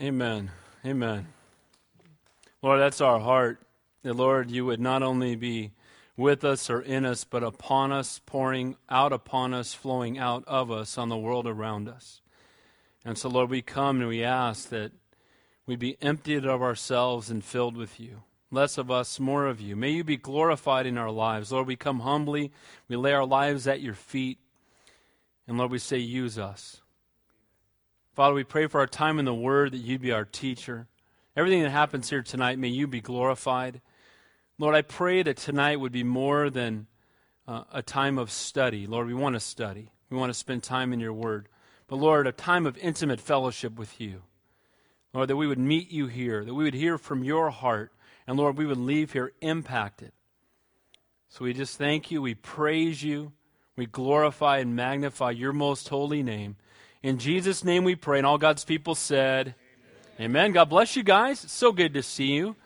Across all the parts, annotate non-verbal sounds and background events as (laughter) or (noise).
Amen. Amen. Lord, that's our heart. That, Lord, you would not only be with us or in us, but upon us, pouring out upon us, flowing out of us on the world around us. And so, Lord, we come and we ask that we be emptied of ourselves and filled with you. Less of us, more of you. May you be glorified in our lives. Lord, we come humbly. We lay our lives at your feet. And Lord, we say, use us. Father, we pray for our time in the Word that you'd be our teacher. Everything that happens here tonight, may you be glorified. Lord, I pray that tonight would be more than uh, a time of study. Lord, we want to study, we want to spend time in your word. But Lord, a time of intimate fellowship with you. Lord, that we would meet you here, that we would hear from your heart, and Lord, we would leave here impacted. So we just thank you, we praise you, we glorify and magnify your most holy name. In Jesus' name we pray, and all God's people said, Amen. Amen. God bless you guys. It's so good to see you.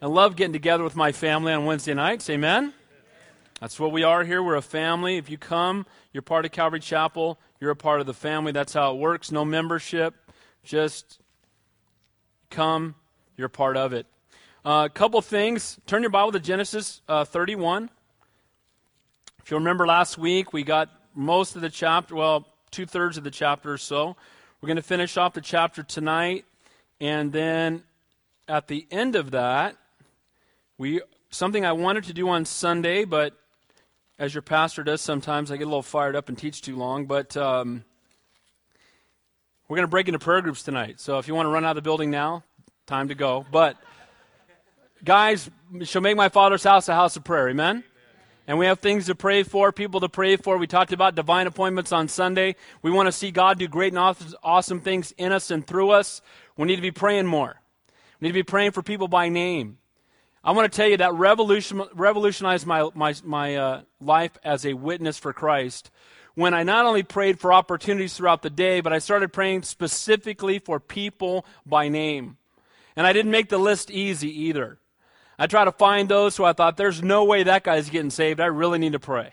I love getting together with my family on Wednesday nights. Amen? That's what we are here. We're a family. If you come, you're part of Calvary Chapel. You're a part of the family. That's how it works. No membership. Just come. You're part of it. A uh, couple things. Turn your Bible to Genesis uh, 31. If you remember last week, we got most of the chapter, well, two thirds of the chapter or so. We're going to finish off the chapter tonight. And then at the end of that, we something I wanted to do on Sunday, but as your pastor does sometimes, I get a little fired up and teach too long. But um, we're going to break into prayer groups tonight. So if you want to run out of the building now, time to go. But guys, shall make my father's house a house of prayer. Amen. And we have things to pray for, people to pray for. We talked about divine appointments on Sunday. We want to see God do great and awesome things in us and through us. We need to be praying more. We need to be praying for people by name. I want to tell you that revolution, revolutionized my, my, my uh, life as a witness for Christ when I not only prayed for opportunities throughout the day, but I started praying specifically for people by name. And I didn't make the list easy either. I try to find those who I thought, there's no way that guy's getting saved. I really need to pray.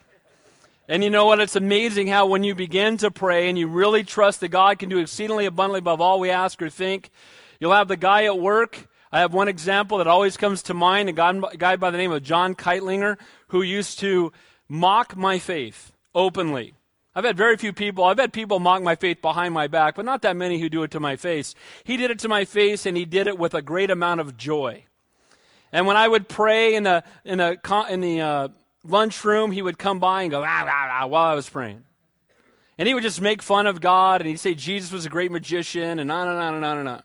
And you know what? It's amazing how when you begin to pray and you really trust that God can do exceedingly abundantly above all we ask or think, you'll have the guy at work I have one example that always comes to mind a guy by the name of John Keitlinger who used to mock my faith openly. I've had very few people, I've had people mock my faith behind my back, but not that many who do it to my face. He did it to my face and he did it with a great amount of joy. And when I would pray in the, in the, in the uh, lunchroom, he would come by and go, ah, ah, ah, while I was praying. And he would just make fun of God and he'd say Jesus was a great magician and on and on and on and on.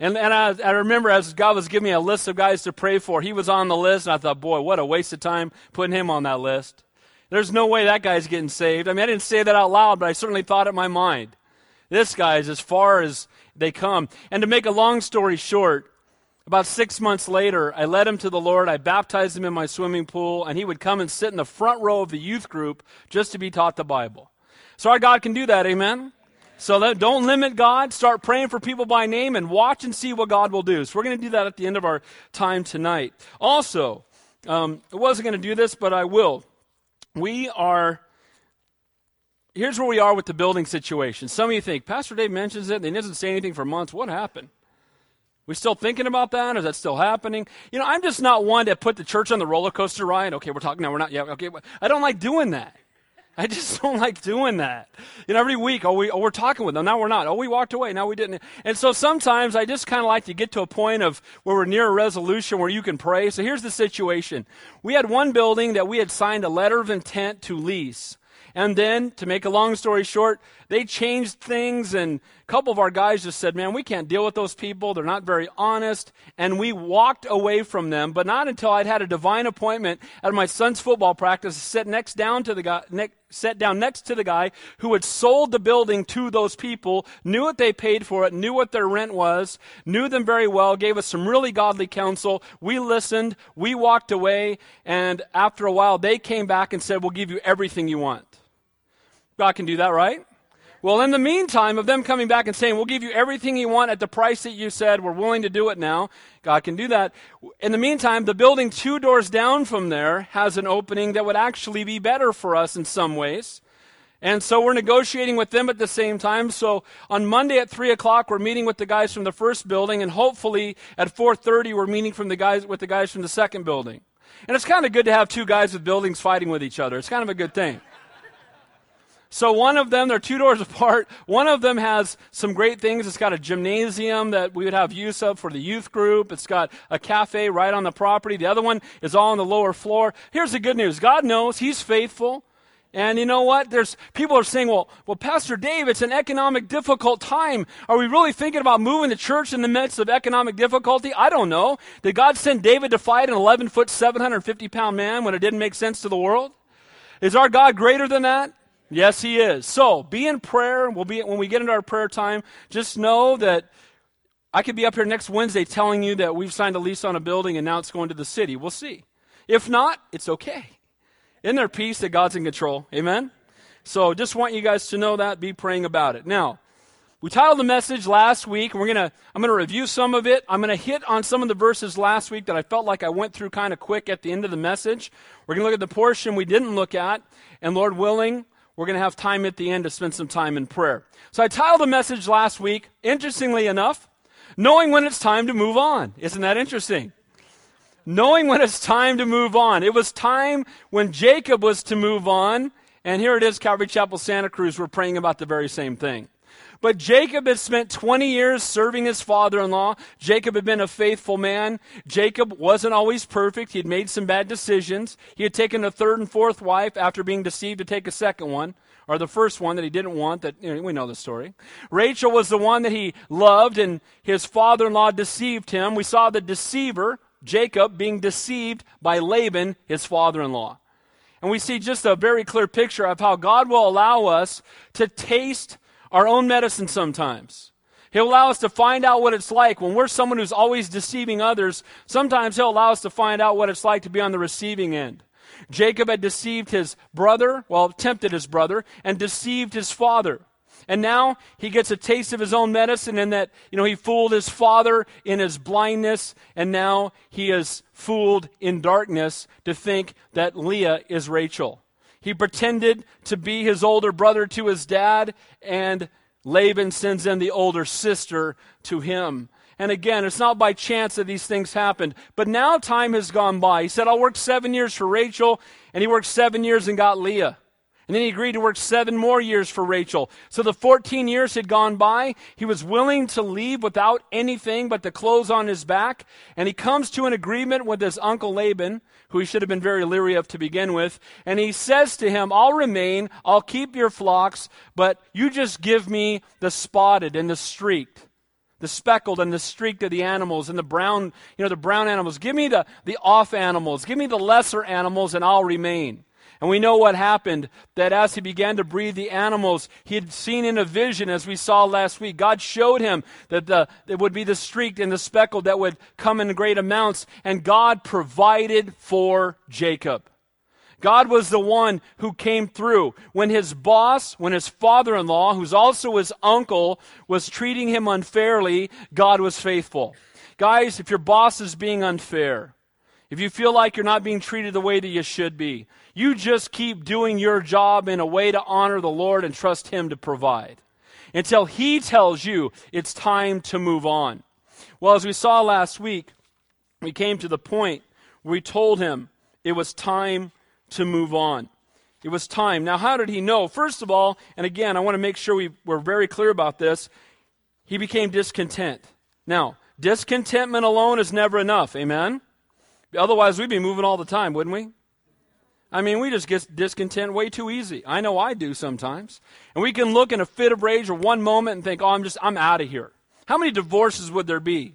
And, and I, I remember as God was giving me a list of guys to pray for, he was on the list, and I thought, boy, what a waste of time putting him on that list. There's no way that guy's getting saved. I mean, I didn't say that out loud, but I certainly thought it in my mind. This guy is as far as they come. And to make a long story short, about six months later, I led him to the Lord. I baptized him in my swimming pool, and he would come and sit in the front row of the youth group just to be taught the Bible. So our God can do that, amen? So don't limit God. Start praying for people by name and watch and see what God will do. So we're going to do that at the end of our time tonight. Also, um, I wasn't going to do this, but I will. We are. Here's where we are with the building situation. Some of you think, Pastor Dave mentions it, and he doesn't say anything for months. What happened? We still thinking about that? Is that still happening? You know, I'm just not one to put the church on the roller coaster ride. Okay, we're talking now. We're not. Yeah. Okay. I don't like doing that. I just (laughs) don't like doing that. You know, every week, oh, we, oh, we're talking with them. Now we're not. Oh, we walked away. Now we didn't. And so sometimes I just kind of like to get to a point of where we're near a resolution where you can pray. So here's the situation. We had one building that we had signed a letter of intent to lease. And then, to make a long story short, they changed things, and a couple of our guys just said, Man, we can't deal with those people. They're not very honest. And we walked away from them, but not until I'd had a divine appointment at my son's football practice to sit next down to the guy, sat down next to the guy who had sold the building to those people, knew what they paid for it, knew what their rent was, knew them very well, gave us some really godly counsel. We listened, we walked away, and after a while, they came back and said, We'll give you everything you want. God can do that, right? Well, in the meantime of them coming back and saying, We'll give you everything you want at the price that you said, we're willing to do it now, God can do that. In the meantime, the building two doors down from there has an opening that would actually be better for us in some ways. And so we're negotiating with them at the same time. So on Monday at three o'clock, we're meeting with the guys from the first building, and hopefully at 4:30, we're meeting from the guys with the guys from the second building. And it's kind of good to have two guys with buildings fighting with each other. It's kind of a good thing. So one of them, they're two doors (laughs) apart. One of them has some great things. It's got a gymnasium that we would have use of for the youth group. It's got a cafe right on the property. The other one is all on the lower floor. Here's the good news. God knows He's faithful. And you know what? There's people are saying, well, well, Pastor Dave, it's an economic difficult time. Are we really thinking about moving the church in the midst of economic difficulty? I don't know. Did God send David to fight an 11 foot, 750 pound man when it didn't make sense to the world? Is our God greater than that? Yes, He is. So be in prayer. We'll be when we get into our prayer time. Just know that I could be up here next Wednesday telling you that we've signed a lease on a building and now it's going to the city. We'll see. If not, it's okay. In their peace that God's in control. Amen? So just want you guys to know that. Be praying about it. Now, we titled the message last week, we're gonna I'm gonna review some of it. I'm gonna hit on some of the verses last week that I felt like I went through kind of quick at the end of the message. We're gonna look at the portion we didn't look at, and Lord willing, we're gonna have time at the end to spend some time in prayer. So I titled the message last week, interestingly enough, knowing when it's time to move on. Isn't that interesting? knowing when it's time to move on. It was time when Jacob was to move on, and here it is, Calvary Chapel, Santa Cruz, we're praying about the very same thing. But Jacob had spent 20 years serving his father in law. Jacob had been a faithful man. Jacob wasn't always perfect. He had made some bad decisions. He had taken a third and fourth wife after being deceived to take a second one, or the first one that he didn't want. That you know, we know the story. Rachel was the one that he loved, and his father in law deceived him. We saw the deceiver Jacob being deceived by Laban, his father in law. And we see just a very clear picture of how God will allow us to taste our own medicine sometimes. He'll allow us to find out what it's like when we're someone who's always deceiving others. Sometimes He'll allow us to find out what it's like to be on the receiving end. Jacob had deceived his brother, well, tempted his brother, and deceived his father. And now he gets a taste of his own medicine in that, you know, he fooled his father in his blindness, and now he is fooled in darkness to think that Leah is Rachel. He pretended to be his older brother to his dad, and Laban sends in the older sister to him. And again, it's not by chance that these things happened. But now time has gone by. He said, I'll work seven years for Rachel, and he worked seven years and got Leah. And then he agreed to work seven more years for Rachel. So the 14 years had gone by. He was willing to leave without anything but the clothes on his back. And he comes to an agreement with his uncle Laban, who he should have been very leery of to begin with. And he says to him, I'll remain, I'll keep your flocks, but you just give me the spotted and the streaked the speckled and the streaked of the animals and the brown, you know, the brown animals. Give me the, the off animals. Give me the lesser animals and I'll remain. And we know what happened that as he began to breed the animals, he had seen in a vision, as we saw last week. God showed him that the, it would be the streaked and the speckled that would come in great amounts, and God provided for Jacob. God was the one who came through. When his boss, when his father in law, who's also his uncle, was treating him unfairly, God was faithful. Guys, if your boss is being unfair, if you feel like you're not being treated the way that you should be, you just keep doing your job in a way to honor the Lord and trust Him to provide until He tells you it's time to move on. Well, as we saw last week, we came to the point where we told him it was time to move on. It was time. Now, how did he know? First of all, and again, I want to make sure we, we're very clear about this, he became discontent. Now, discontentment alone is never enough. Amen? Otherwise, we'd be moving all the time, wouldn't we? I mean, we just get discontent way too easy. I know I do sometimes. And we can look in a fit of rage or one moment and think, oh, I'm just, I'm out of here. How many divorces would there be?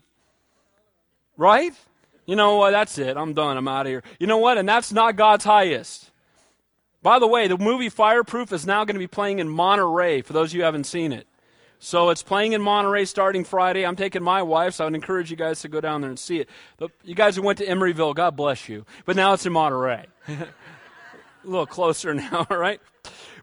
Right? You know what? That's it. I'm done. I'm out of here. You know what? And that's not God's highest. By the way, the movie Fireproof is now going to be playing in Monterey for those of you who haven't seen it. So it's playing in Monterey starting Friday. I'm taking my wife, so I would encourage you guys to go down there and see it. But You guys who went to Emeryville, God bless you. But now it's in Monterey. (laughs) a little closer (laughs) now, right?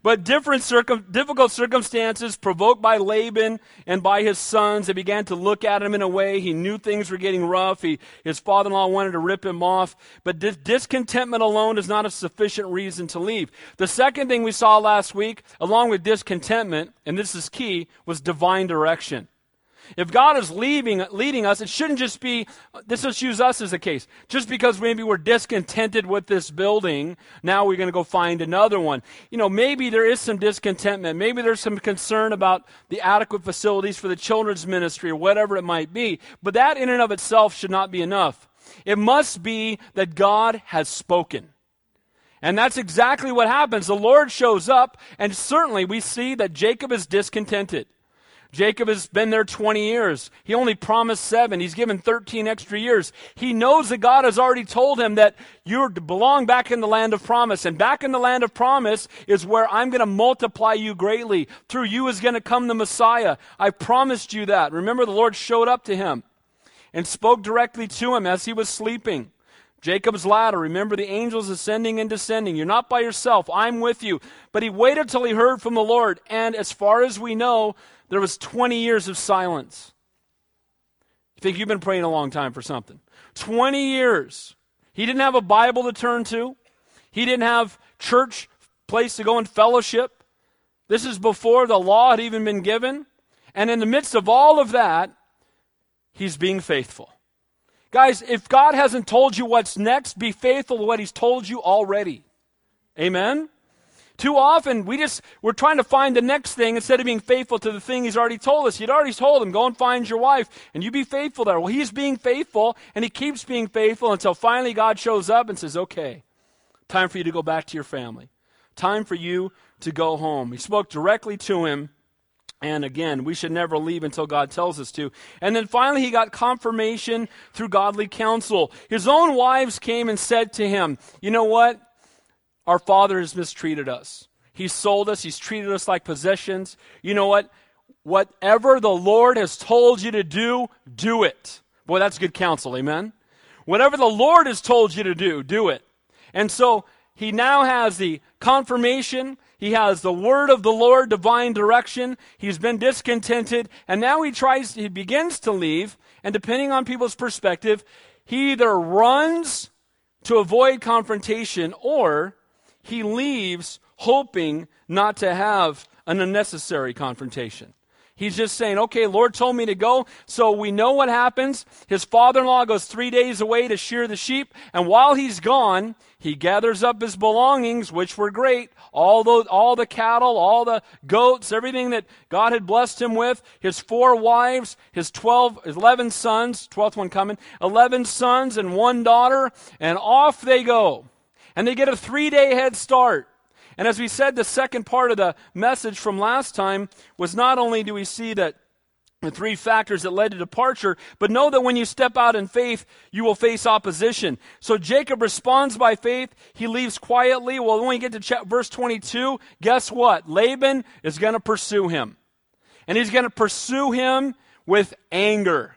But different circum- difficult circumstances provoked by Laban and by his sons, they began to look at him in a way. He knew things were getting rough. He, his father in law wanted to rip him off. But dis- discontentment alone is not a sufficient reason to leave. The second thing we saw last week, along with discontentment, and this is key, was divine direction. If God is leaving, leading us, it shouldn't just be, this just use us as a case. Just because maybe we're discontented with this building, now we're going to go find another one. You know, maybe there is some discontentment. Maybe there's some concern about the adequate facilities for the children's ministry or whatever it might be. But that in and of itself should not be enough. It must be that God has spoken. And that's exactly what happens. The Lord shows up, and certainly we see that Jacob is discontented. Jacob has been there 20 years. He only promised seven. He's given 13 extra years. He knows that God has already told him that you belong back in the land of promise. And back in the land of promise is where I'm going to multiply you greatly. Through you is going to come the Messiah. I promised you that. Remember, the Lord showed up to him and spoke directly to him as he was sleeping. Jacob's ladder, remember the angels ascending and descending. You're not by yourself. I'm with you. But he waited till he heard from the Lord. And as far as we know, there was 20 years of silence. You think you've been praying a long time for something? 20 years. He didn't have a Bible to turn to. He didn't have church place to go and fellowship. This is before the law had even been given. And in the midst of all of that, he's being faithful. Guys, if God hasn't told you what's next, be faithful to what he's told you already. Amen? Too often, we just, we're trying to find the next thing instead of being faithful to the thing he's already told us. He'd already told him, go and find your wife, and you be faithful there. Well, he's being faithful, and he keeps being faithful until finally God shows up and says, okay, time for you to go back to your family. Time for you to go home. He spoke directly to him. And again, we should never leave until God tells us to. And then finally, he got confirmation through godly counsel. His own wives came and said to him, You know what? Our father has mistreated us. He's sold us, he's treated us like possessions. You know what? Whatever the Lord has told you to do, do it. Boy, that's good counsel, amen? Whatever the Lord has told you to do, do it. And so he now has the confirmation. He has the word of the Lord, divine direction. He's been discontented, and now he tries, he begins to leave, and depending on people's perspective, he either runs to avoid confrontation or he leaves hoping not to have an unnecessary confrontation. He's just saying, okay, Lord told me to go, so we know what happens. His father in law goes three days away to shear the sheep, and while he's gone, he gathers up his belongings, which were great all the, all the cattle, all the goats, everything that God had blessed him with, his four wives, his 12, 11 sons, 12th one coming, 11 sons and one daughter, and off they go. And they get a three day head start. And as we said, the second part of the message from last time was not only do we see that the three factors that led to departure, but know that when you step out in faith, you will face opposition. So Jacob responds by faith. He leaves quietly. Well, when we get to verse 22, guess what? Laban is going to pursue him. And he's going to pursue him with anger.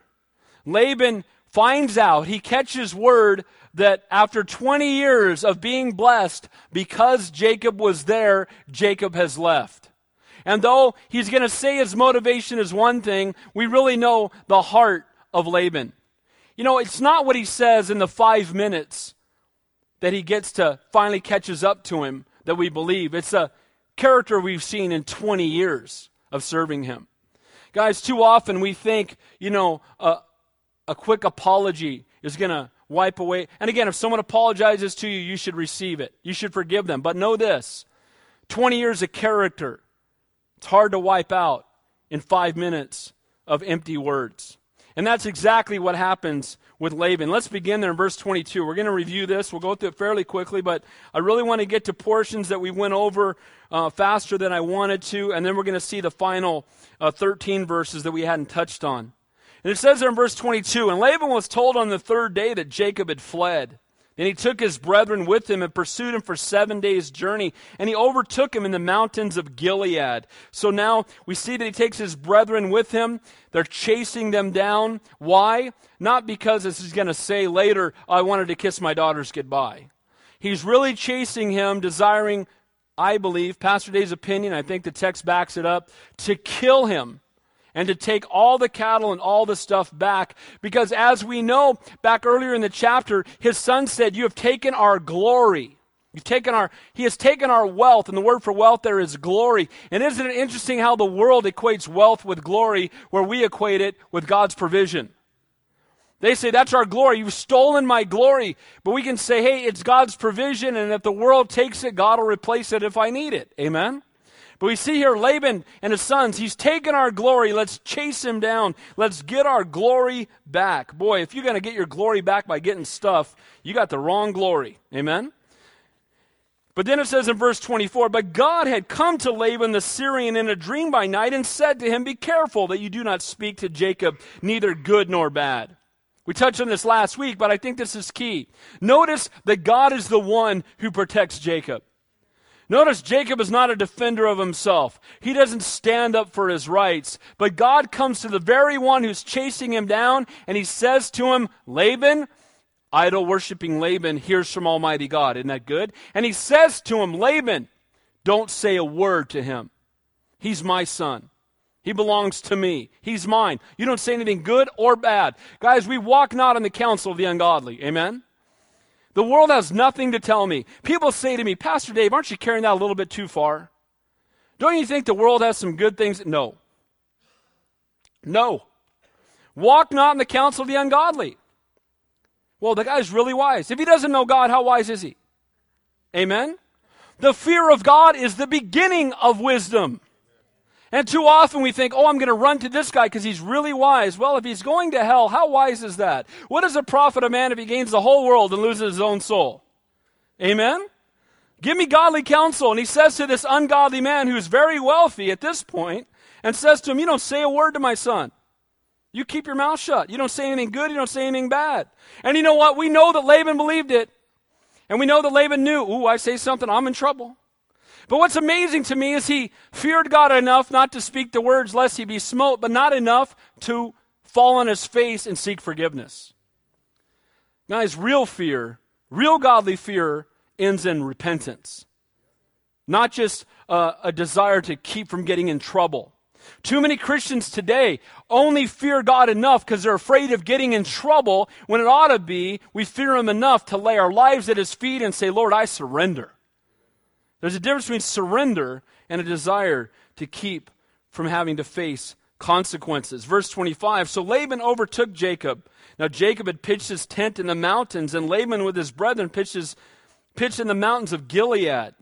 Laban finds out, he catches word that after 20 years of being blessed, because Jacob was there, Jacob has left. And though he's going to say his motivation is one thing, we really know the heart of Laban. You know, it's not what he says in the five minutes that he gets to finally catches up to him that we believe. It's a character we've seen in 20 years of serving him. Guys, too often we think, you know, a, a quick apology is going to wipe away. And again, if someone apologizes to you, you should receive it. You should forgive them. But know this 20 years of character, it's hard to wipe out in five minutes of empty words. And that's exactly what happens with Laban. Let's begin there in verse 22. We're going to review this. We'll go through it fairly quickly, but I really want to get to portions that we went over uh, faster than I wanted to, and then we're going to see the final uh, 13 verses that we hadn't touched on. And it says there in verse 22 And Laban was told on the third day that Jacob had fled. Then he took his brethren with him and pursued him for seven days' journey, and he overtook him in the mountains of Gilead. So now we see that he takes his brethren with him. They're chasing them down. Why? Not because, as he's going to say later, I wanted to kiss my daughters goodbye. He's really chasing him, desiring I believe, Pastor Dave's opinion, I think the text backs it up, to kill him and to take all the cattle and all the stuff back. Because as we know, back earlier in the chapter, his son said, You have taken our glory. You've taken our, he has taken our wealth, and the word for wealth there is glory. And isn't it interesting how the world equates wealth with glory, where we equate it with God's provision? They say, That's our glory. You've stolen my glory. But we can say, Hey, it's God's provision, and if the world takes it, God will replace it if I need it. Amen? But we see here Laban and his sons, he's taken our glory. Let's chase him down. Let's get our glory back. Boy, if you're going to get your glory back by getting stuff, you got the wrong glory. Amen? But then it says in verse 24, But God had come to Laban the Syrian in a dream by night and said to him, Be careful that you do not speak to Jacob neither good nor bad. We touched on this last week, but I think this is key. Notice that God is the one who protects Jacob. Notice Jacob is not a defender of himself. He doesn't stand up for his rights. But God comes to the very one who's chasing him down, and he says to him, Laban, idol worshiping Laban hears from Almighty God. Isn't that good? And he says to him, Laban, don't say a word to him. He's my son. He belongs to me. He's mine. You don't say anything good or bad. Guys, we walk not in the counsel of the ungodly. Amen? The world has nothing to tell me. People say to me, Pastor Dave, aren't you carrying that a little bit too far? Don't you think the world has some good things? No. No. Walk not in the counsel of the ungodly. Well, the guy's really wise. If he doesn't know God, how wise is he? Amen? The fear of God is the beginning of wisdom. And too often we think, oh, I'm going to run to this guy because he's really wise. Well, if he's going to hell, how wise is that? What is a profit a man if he gains the whole world and loses his own soul? Amen? Give me godly counsel. And he says to this ungodly man who's very wealthy at this point, and says to him, You don't say a word to my son. You keep your mouth shut. You don't say anything good. You don't say anything bad. And you know what? We know that Laban believed it. And we know that Laban knew, ooh, I say something, I'm in trouble. But what's amazing to me is he feared God enough not to speak the words lest he be smote, but not enough to fall on his face and seek forgiveness. Guys, real fear, real godly fear ends in repentance, not just a desire to keep from getting in trouble. Too many Christians today only fear God enough because they're afraid of getting in trouble when it ought to be we fear Him enough to lay our lives at His feet and say, Lord, I surrender. There's a difference between surrender and a desire to keep from having to face consequences. Verse 25 So Laban overtook Jacob. Now Jacob had pitched his tent in the mountains, and Laban with his brethren pitched, his, pitched in the mountains of Gilead.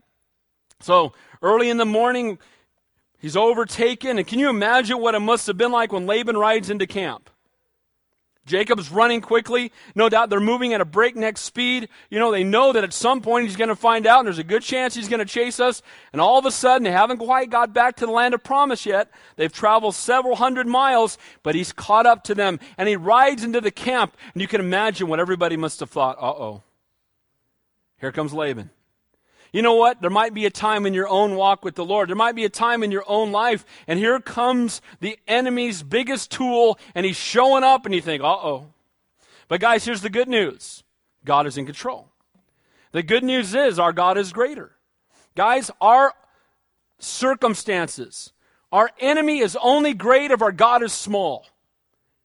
So early in the morning, he's overtaken. And can you imagine what it must have been like when Laban rides into camp? Jacob's running quickly. No doubt they're moving at a breakneck speed. You know, they know that at some point he's going to find out, and there's a good chance he's going to chase us. And all of a sudden, they haven't quite got back to the land of promise yet. They've traveled several hundred miles, but he's caught up to them. And he rides into the camp, and you can imagine what everybody must have thought uh oh, here comes Laban. You know what? There might be a time in your own walk with the Lord. There might be a time in your own life, and here comes the enemy's biggest tool, and he's showing up, and you think, uh oh. But, guys, here's the good news God is in control. The good news is our God is greater. Guys, our circumstances, our enemy is only great if our God is small.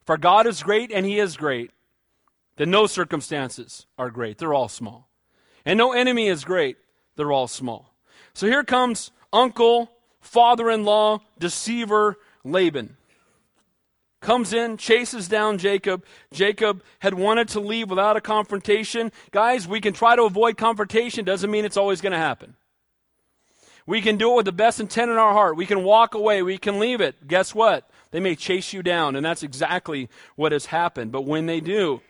If our God is great and he is great, then no circumstances are great. They're all small. And no enemy is great. They're all small. So here comes uncle, father in law, deceiver, Laban. Comes in, chases down Jacob. Jacob had wanted to leave without a confrontation. Guys, we can try to avoid confrontation, doesn't mean it's always going to happen. We can do it with the best intent in our heart. We can walk away. We can leave it. Guess what? They may chase you down, and that's exactly what has happened. But when they do,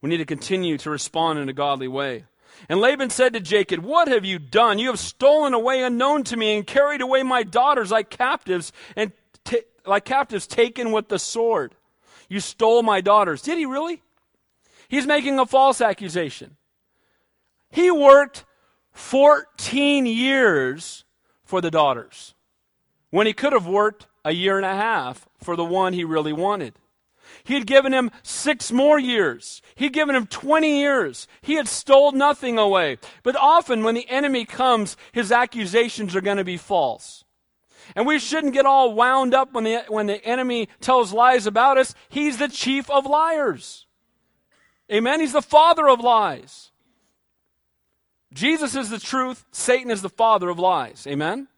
we need to continue to respond in a godly way. And Laban said to Jacob, What have you done? You have stolen away unknown to me and carried away my daughters like captives and t- like captives taken with the sword. You stole my daughters. Did he really? He's making a false accusation. He worked 14 years for the daughters when he could have worked a year and a half for the one he really wanted. He had given him six more years. He'd given him 20 years. He had stole nothing away. But often when the enemy comes, his accusations are going to be false. And we shouldn't get all wound up when the, when the enemy tells lies about us. He's the chief of liars. Amen? He's the father of lies. Jesus is the truth. Satan is the father of lies. Amen?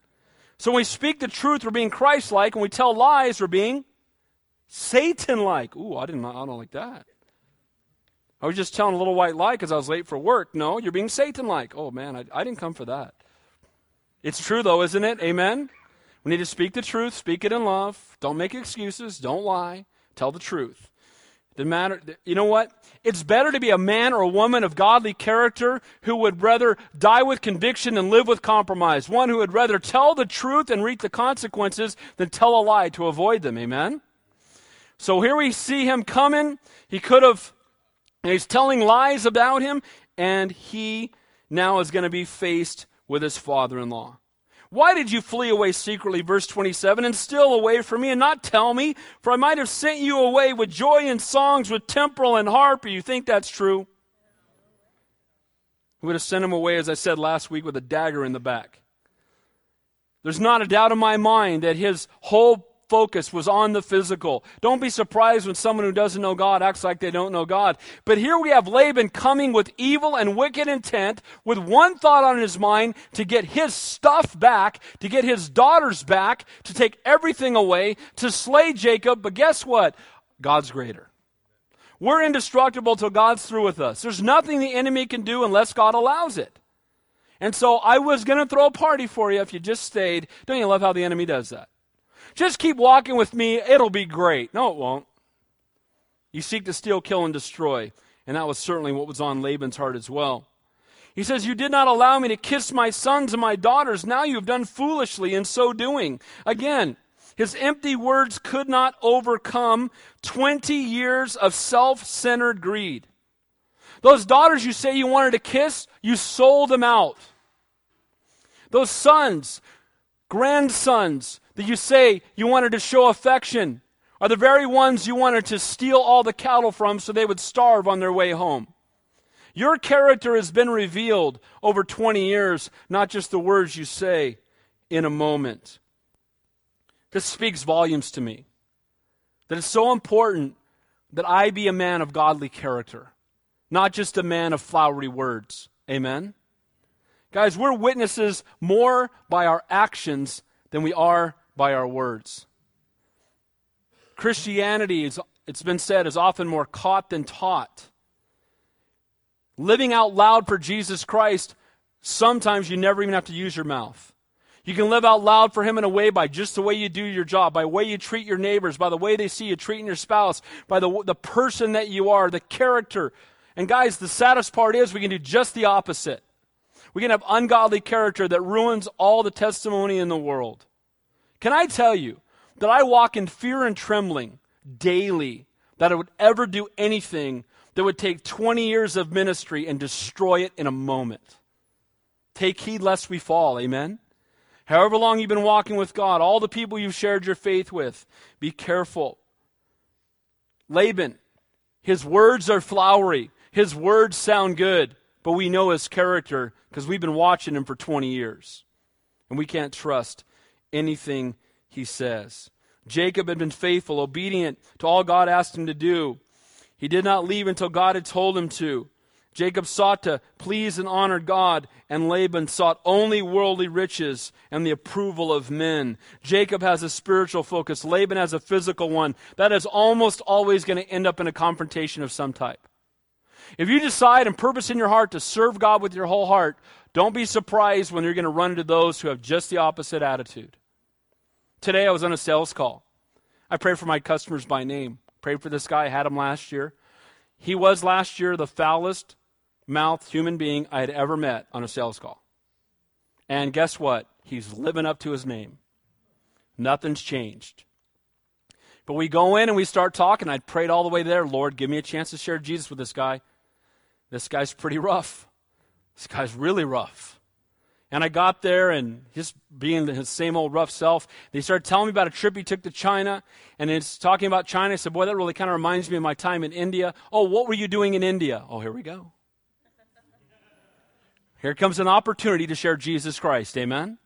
So when we speak the truth, we're being Christ like. When we tell lies, we're being Satan like. Ooh, I didn't I don't like that. I was just telling a little white lie because I was late for work. No, you're being Satan like. Oh man, I, I didn't come for that. It's true though, isn't it? Amen? We need to speak the truth, speak it in love. Don't make excuses, don't lie. Tell the truth. Doesn't matter. You know what? It's better to be a man or a woman of godly character who would rather die with conviction than live with compromise. One who would rather tell the truth and reap the consequences than tell a lie to avoid them. Amen? So here we see him coming. He could have, he's telling lies about him, and he now is going to be faced with his father in law. Why did you flee away secretly, verse 27, and steal away from me and not tell me? For I might have sent you away with joy and songs, with timbrel and harp. You think that's true? We would have sent him away, as I said last week, with a dagger in the back. There's not a doubt in my mind that his whole focus was on the physical. Don't be surprised when someone who doesn't know God acts like they don't know God. But here we have Laban coming with evil and wicked intent, with one thought on his mind to get his stuff back, to get his daughters back, to take everything away, to slay Jacob. But guess what? God's greater. We're indestructible till God's through with us. There's nothing the enemy can do unless God allows it. And so I was going to throw a party for you if you just stayed. Don't you love how the enemy does that? Just keep walking with me. It'll be great. No, it won't. You seek to steal, kill, and destroy. And that was certainly what was on Laban's heart as well. He says, You did not allow me to kiss my sons and my daughters. Now you have done foolishly in so doing. Again, his empty words could not overcome 20 years of self centered greed. Those daughters you say you wanted to kiss, you sold them out. Those sons, grandsons, that you say you wanted to show affection are the very ones you wanted to steal all the cattle from so they would starve on their way home. Your character has been revealed over 20 years, not just the words you say in a moment. This speaks volumes to me. That it's so important that I be a man of godly character, not just a man of flowery words. Amen? Guys, we're witnesses more by our actions than we are by our words. Christianity, is, it's been said, is often more caught than taught. Living out loud for Jesus Christ, sometimes you never even have to use your mouth. You can live out loud for Him in a way by just the way you do your job, by the way you treat your neighbors, by the way they see you treating your spouse, by the, the person that you are, the character. And guys, the saddest part is we can do just the opposite. We can have ungodly character that ruins all the testimony in the world. Can I tell you that I walk in fear and trembling daily that I would ever do anything that would take 20 years of ministry and destroy it in a moment? Take heed lest we fall. Amen? However long you've been walking with God, all the people you've shared your faith with, be careful. Laban, his words are flowery, his words sound good, but we know his character because we've been watching him for 20 years. And we can't trust anything he says. Jacob had been faithful, obedient to all God asked him to do. He did not leave until God had told him to. Jacob sought to please and honor God, and Laban sought only worldly riches and the approval of men. Jacob has a spiritual focus, Laban has a physical one. That is almost always going to end up in a confrontation of some type. If you decide and purpose in your heart to serve God with your whole heart, don't be surprised when you're going to run into those who have just the opposite attitude. Today I was on a sales call. I pray for my customers by name. Prayed for this guy. I had him last year. He was last year the foulest mouthed human being I had ever met on a sales call. And guess what? He's living up to his name. Nothing's changed. But we go in and we start talking. I prayed all the way there. Lord, give me a chance to share Jesus with this guy. This guy's pretty rough. This guy's really rough. And I got there and just being his same old rough self, they started telling me about a trip he took to China. And it's talking about China. I said, Boy, that really kind of reminds me of my time in India. Oh, what were you doing in India? Oh, here we go. Here comes an opportunity to share Jesus Christ. Amen.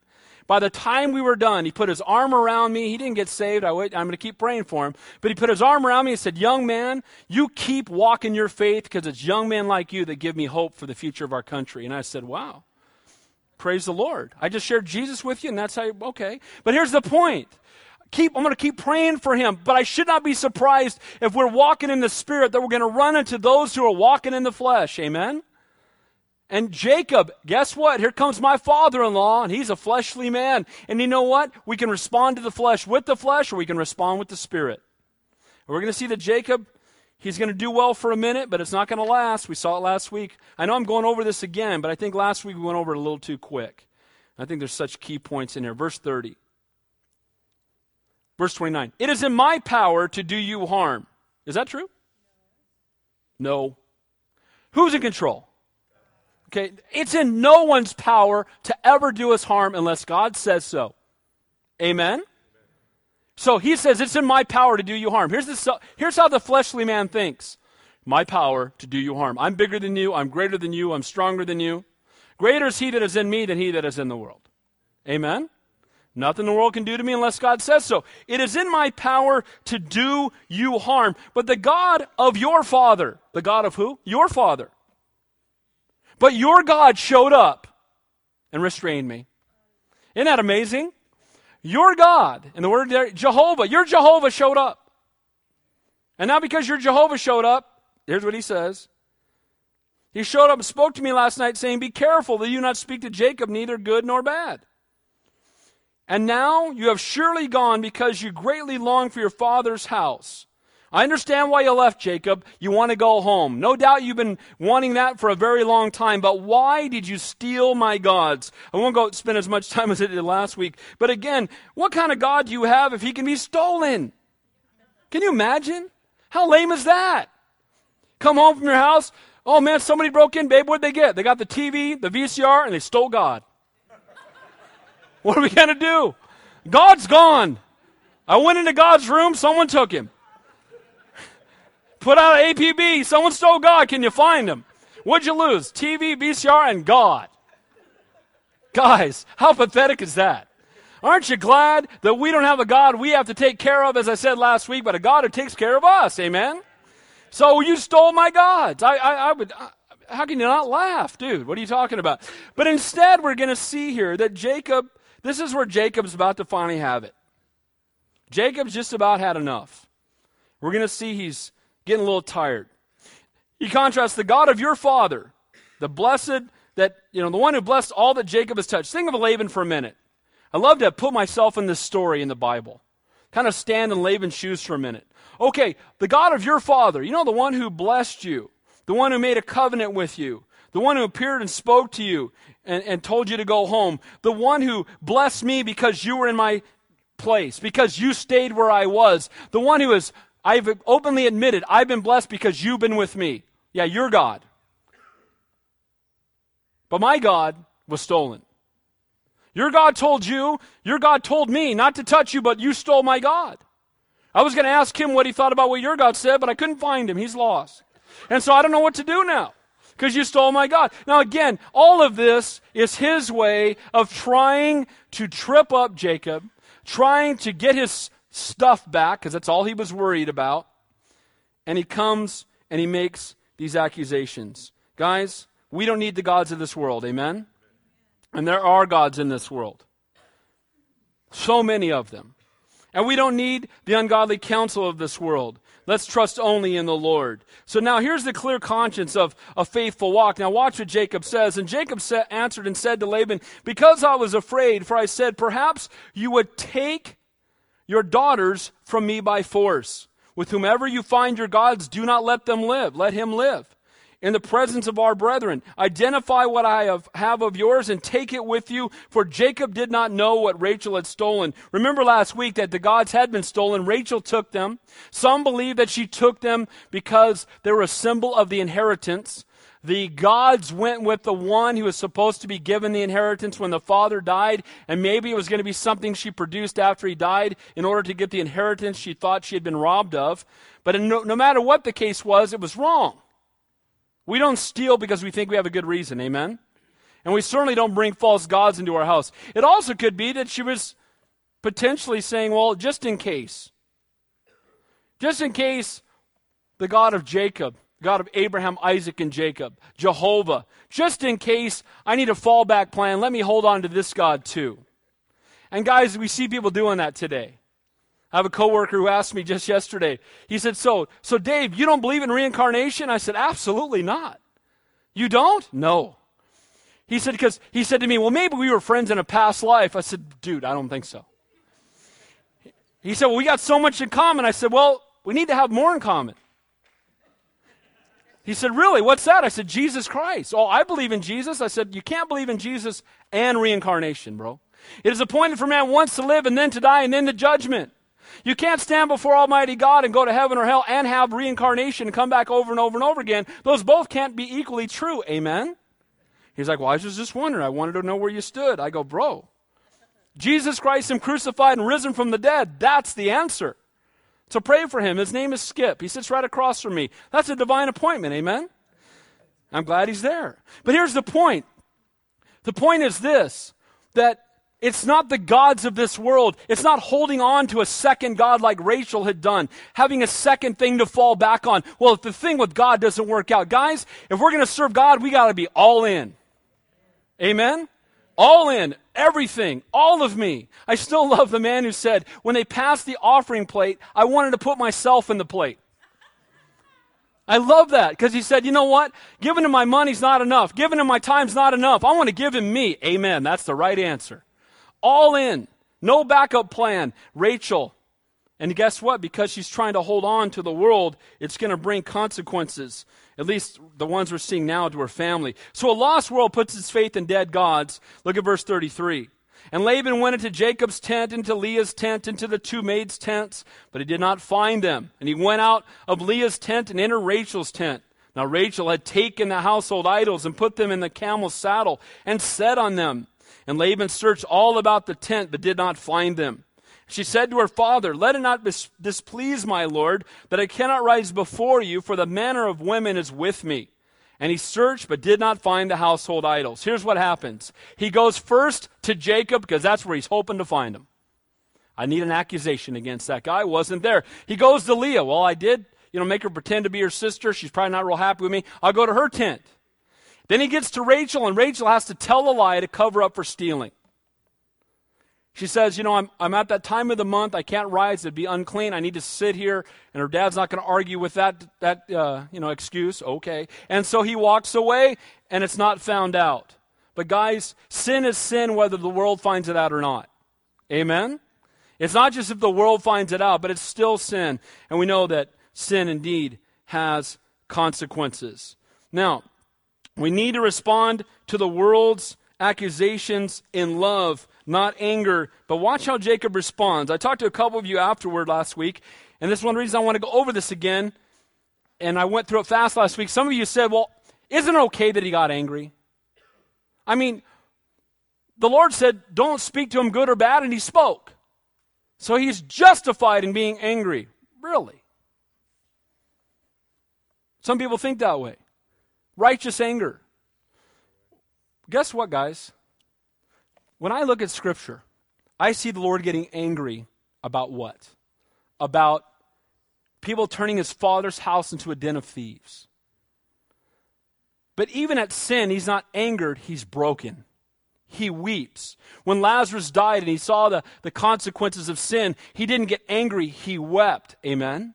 By the time we were done, he put his arm around me. He didn't get saved. I am going to keep praying for him. But he put his arm around me and said, Young man, you keep walking your faith because it's young men like you that give me hope for the future of our country. And I said, Wow. Praise the Lord. I just shared Jesus with you, and that's how, you, okay. But here's the point. Keep, I'm going to keep praying for him, but I should not be surprised if we're walking in the Spirit that we're going to run into those who are walking in the flesh. Amen? And Jacob, guess what? Here comes my father in law, and he's a fleshly man. And you know what? We can respond to the flesh with the flesh, or we can respond with the spirit. we're going to see that Jacob, he's going to do well for a minute, but it's not going to last. We saw it last week. I know I'm going over this again, but I think last week we went over it a little too quick. I think there's such key points in here. Verse 30. Verse 29. It is in my power to do you harm. Is that true? No. Who's in control? Okay, it's in no one's power to ever do us harm unless God says so. Amen? So he says, It's in my power to do you harm. Here's, the, here's how the fleshly man thinks My power to do you harm. I'm bigger than you. I'm greater than you. I'm stronger than you. Greater is he that is in me than he that is in the world. Amen? Nothing the world can do to me unless God says so. It is in my power to do you harm. But the God of your father, the God of who? Your father, but your God showed up and restrained me. Isn't that amazing? Your God, and the word there, Jehovah, your Jehovah showed up. And now because your Jehovah showed up, here's what he says. He showed up and spoke to me last night saying, Be careful that you not speak to Jacob neither good nor bad. And now you have surely gone because you greatly long for your father's house. I understand why you left, Jacob. You want to go home. No doubt you've been wanting that for a very long time, but why did you steal my gods? I won't go spend as much (laughs) time as I did last week. But again, what kind of God do you have if he can be stolen? Can you imagine? How lame is that? Come home from your house. Oh man, somebody broke in. Babe, what'd they get? They got the TV, the VCR, and they stole God. (laughs) What are we going to do? God's gone. I went into God's room, someone took him. Put out an APB. Someone stole God. Can you find him? What'd you lose? TV, VCR, and God. Guys, how pathetic is that? Aren't you glad that we don't have a God we have to take care of, as I said last week, but a God who takes care of us? Amen? So you stole my gods. I, I, I would. I, how can you not laugh, dude? What are you talking about? But instead, we're going to see here that Jacob, this is where Jacob's about to finally have it. Jacob's just about had enough. We're going to see he's getting a little tired. He contrasts the God of your father, the blessed that, you know, the one who blessed all that Jacob has touched. Think of Laban for a minute. I love to put myself in this story in the Bible. Kind of stand in Laban's shoes for a minute. Okay, the God of your father, you know, the one who blessed you, the one who made a covenant with you, the one who appeared and spoke to you and, and told you to go home, the one who blessed me because you were in my place, because you stayed where I was, the one who has I've openly admitted I've been blessed because you've been with me. Yeah, you're God. But my God was stolen. Your God told you, your God told me not to touch you, but you stole my God. I was going to ask him what he thought about what your God said, but I couldn't find him. He's lost. And so I don't know what to do now because you stole my God. Now, again, all of this is his way of trying to trip up Jacob, trying to get his stuff back, because that's all he was worried about. And he comes and he makes these accusations. Guys, we don't need the gods of this world, amen? And there are gods in this world. So many of them. And we don't need the ungodly counsel of this world. Let's trust only in the Lord. So now here's the clear conscience of a faithful walk. Now watch what Jacob says. And Jacob sa- answered and said to Laban, Because I was afraid, for I said, Perhaps you would take your daughters from me by force. With whomever you find your gods, do not let them live. Let him live. In the presence of our brethren, identify what I have, have of yours and take it with you, for Jacob did not know what Rachel had stolen. Remember last week that the gods had been stolen. Rachel took them. Some believe that she took them because they were a symbol of the inheritance the gods went with the one who was supposed to be given the inheritance when the father died, and maybe it was going to be something she produced after he died in order to get the inheritance she thought she had been robbed of. But no, no matter what the case was, it was wrong. We don't steal because we think we have a good reason, amen? And we certainly don't bring false gods into our house. It also could be that she was potentially saying, well, just in case. Just in case the God of Jacob, God of Abraham, Isaac, and Jacob, Jehovah, just in case I need a fallback plan, let me hold on to this God too. And guys, we see people doing that today. I have a coworker who asked me just yesterday. He said, "So, so Dave, you don't believe in reincarnation?" I said, "Absolutely not." You don't? No. He said because he said to me, "Well, maybe we were friends in a past life." I said, "Dude, I don't think so." He said, "Well, we got so much in common." I said, "Well, we need to have more in common." He said, Really? What's that? I said, Jesus Christ. Oh, I believe in Jesus. I said, You can't believe in Jesus and reincarnation, bro. It is appointed for man once to live and then to die and then the judgment. You can't stand before Almighty God and go to heaven or hell and have reincarnation and come back over and over and over again. Those both can't be equally true. Amen? He's like, Well, I was just wondering. I wanted to know where you stood. I go, Bro, Jesus Christ, Him crucified and risen from the dead. That's the answer. So pray for him. His name is Skip. He sits right across from me. That's a divine appointment. Amen? I'm glad he's there. But here's the point the point is this that it's not the gods of this world. It's not holding on to a second God like Rachel had done, having a second thing to fall back on. Well, if the thing with God doesn't work out, guys, if we're going to serve God, we got to be all in. Amen? All in, everything, all of me. I still love the man who said, when they passed the offering plate, I wanted to put myself in the plate. I love that because he said, you know what? Giving him my money's not enough. Giving him my time's not enough. I want to give him me. Amen. That's the right answer. All in. No backup plan. Rachel. And guess what? Because she's trying to hold on to the world, it's going to bring consequences. At least the ones we're seeing now to her family. So a lost world puts its faith in dead gods. Look at verse 33. And Laban went into Jacob's tent, into Leah's tent, into the two maids' tents, but he did not find them. And he went out of Leah's tent and entered Rachel's tent. Now Rachel had taken the household idols and put them in the camel's saddle and set on them. And Laban searched all about the tent, but did not find them. She said to her father, Let it not displease my Lord that I cannot rise before you, for the manner of women is with me. And he searched, but did not find the household idols. Here's what happens he goes first to Jacob, because that's where he's hoping to find him. I need an accusation against that guy. Wasn't there. He goes to Leah. Well, I did, you know, make her pretend to be her sister. She's probably not real happy with me. I'll go to her tent. Then he gets to Rachel, and Rachel has to tell a lie to cover up for stealing. She says, You know, I'm, I'm at that time of the month. I can't rise. It'd be unclean. I need to sit here. And her dad's not going to argue with that, that uh, you know, excuse. Okay. And so he walks away, and it's not found out. But guys, sin is sin whether the world finds it out or not. Amen? It's not just if the world finds it out, but it's still sin. And we know that sin indeed has consequences. Now, we need to respond to the world's accusations in love not anger. But watch how Jacob responds. I talked to a couple of you afterward last week, and this is one reason I want to go over this again. And I went through it fast last week. Some of you said, well, isn't it okay that he got angry? I mean, the Lord said, don't speak to him good or bad, and he spoke. So he's justified in being angry. Really? Some people think that way. Righteous anger. Guess what, guys? When I look at Scripture, I see the Lord getting angry about what? About people turning his father's house into a den of thieves. But even at sin, he's not angered, he's broken. He weeps. When Lazarus died and he saw the, the consequences of sin, he didn't get angry, he wept. Amen?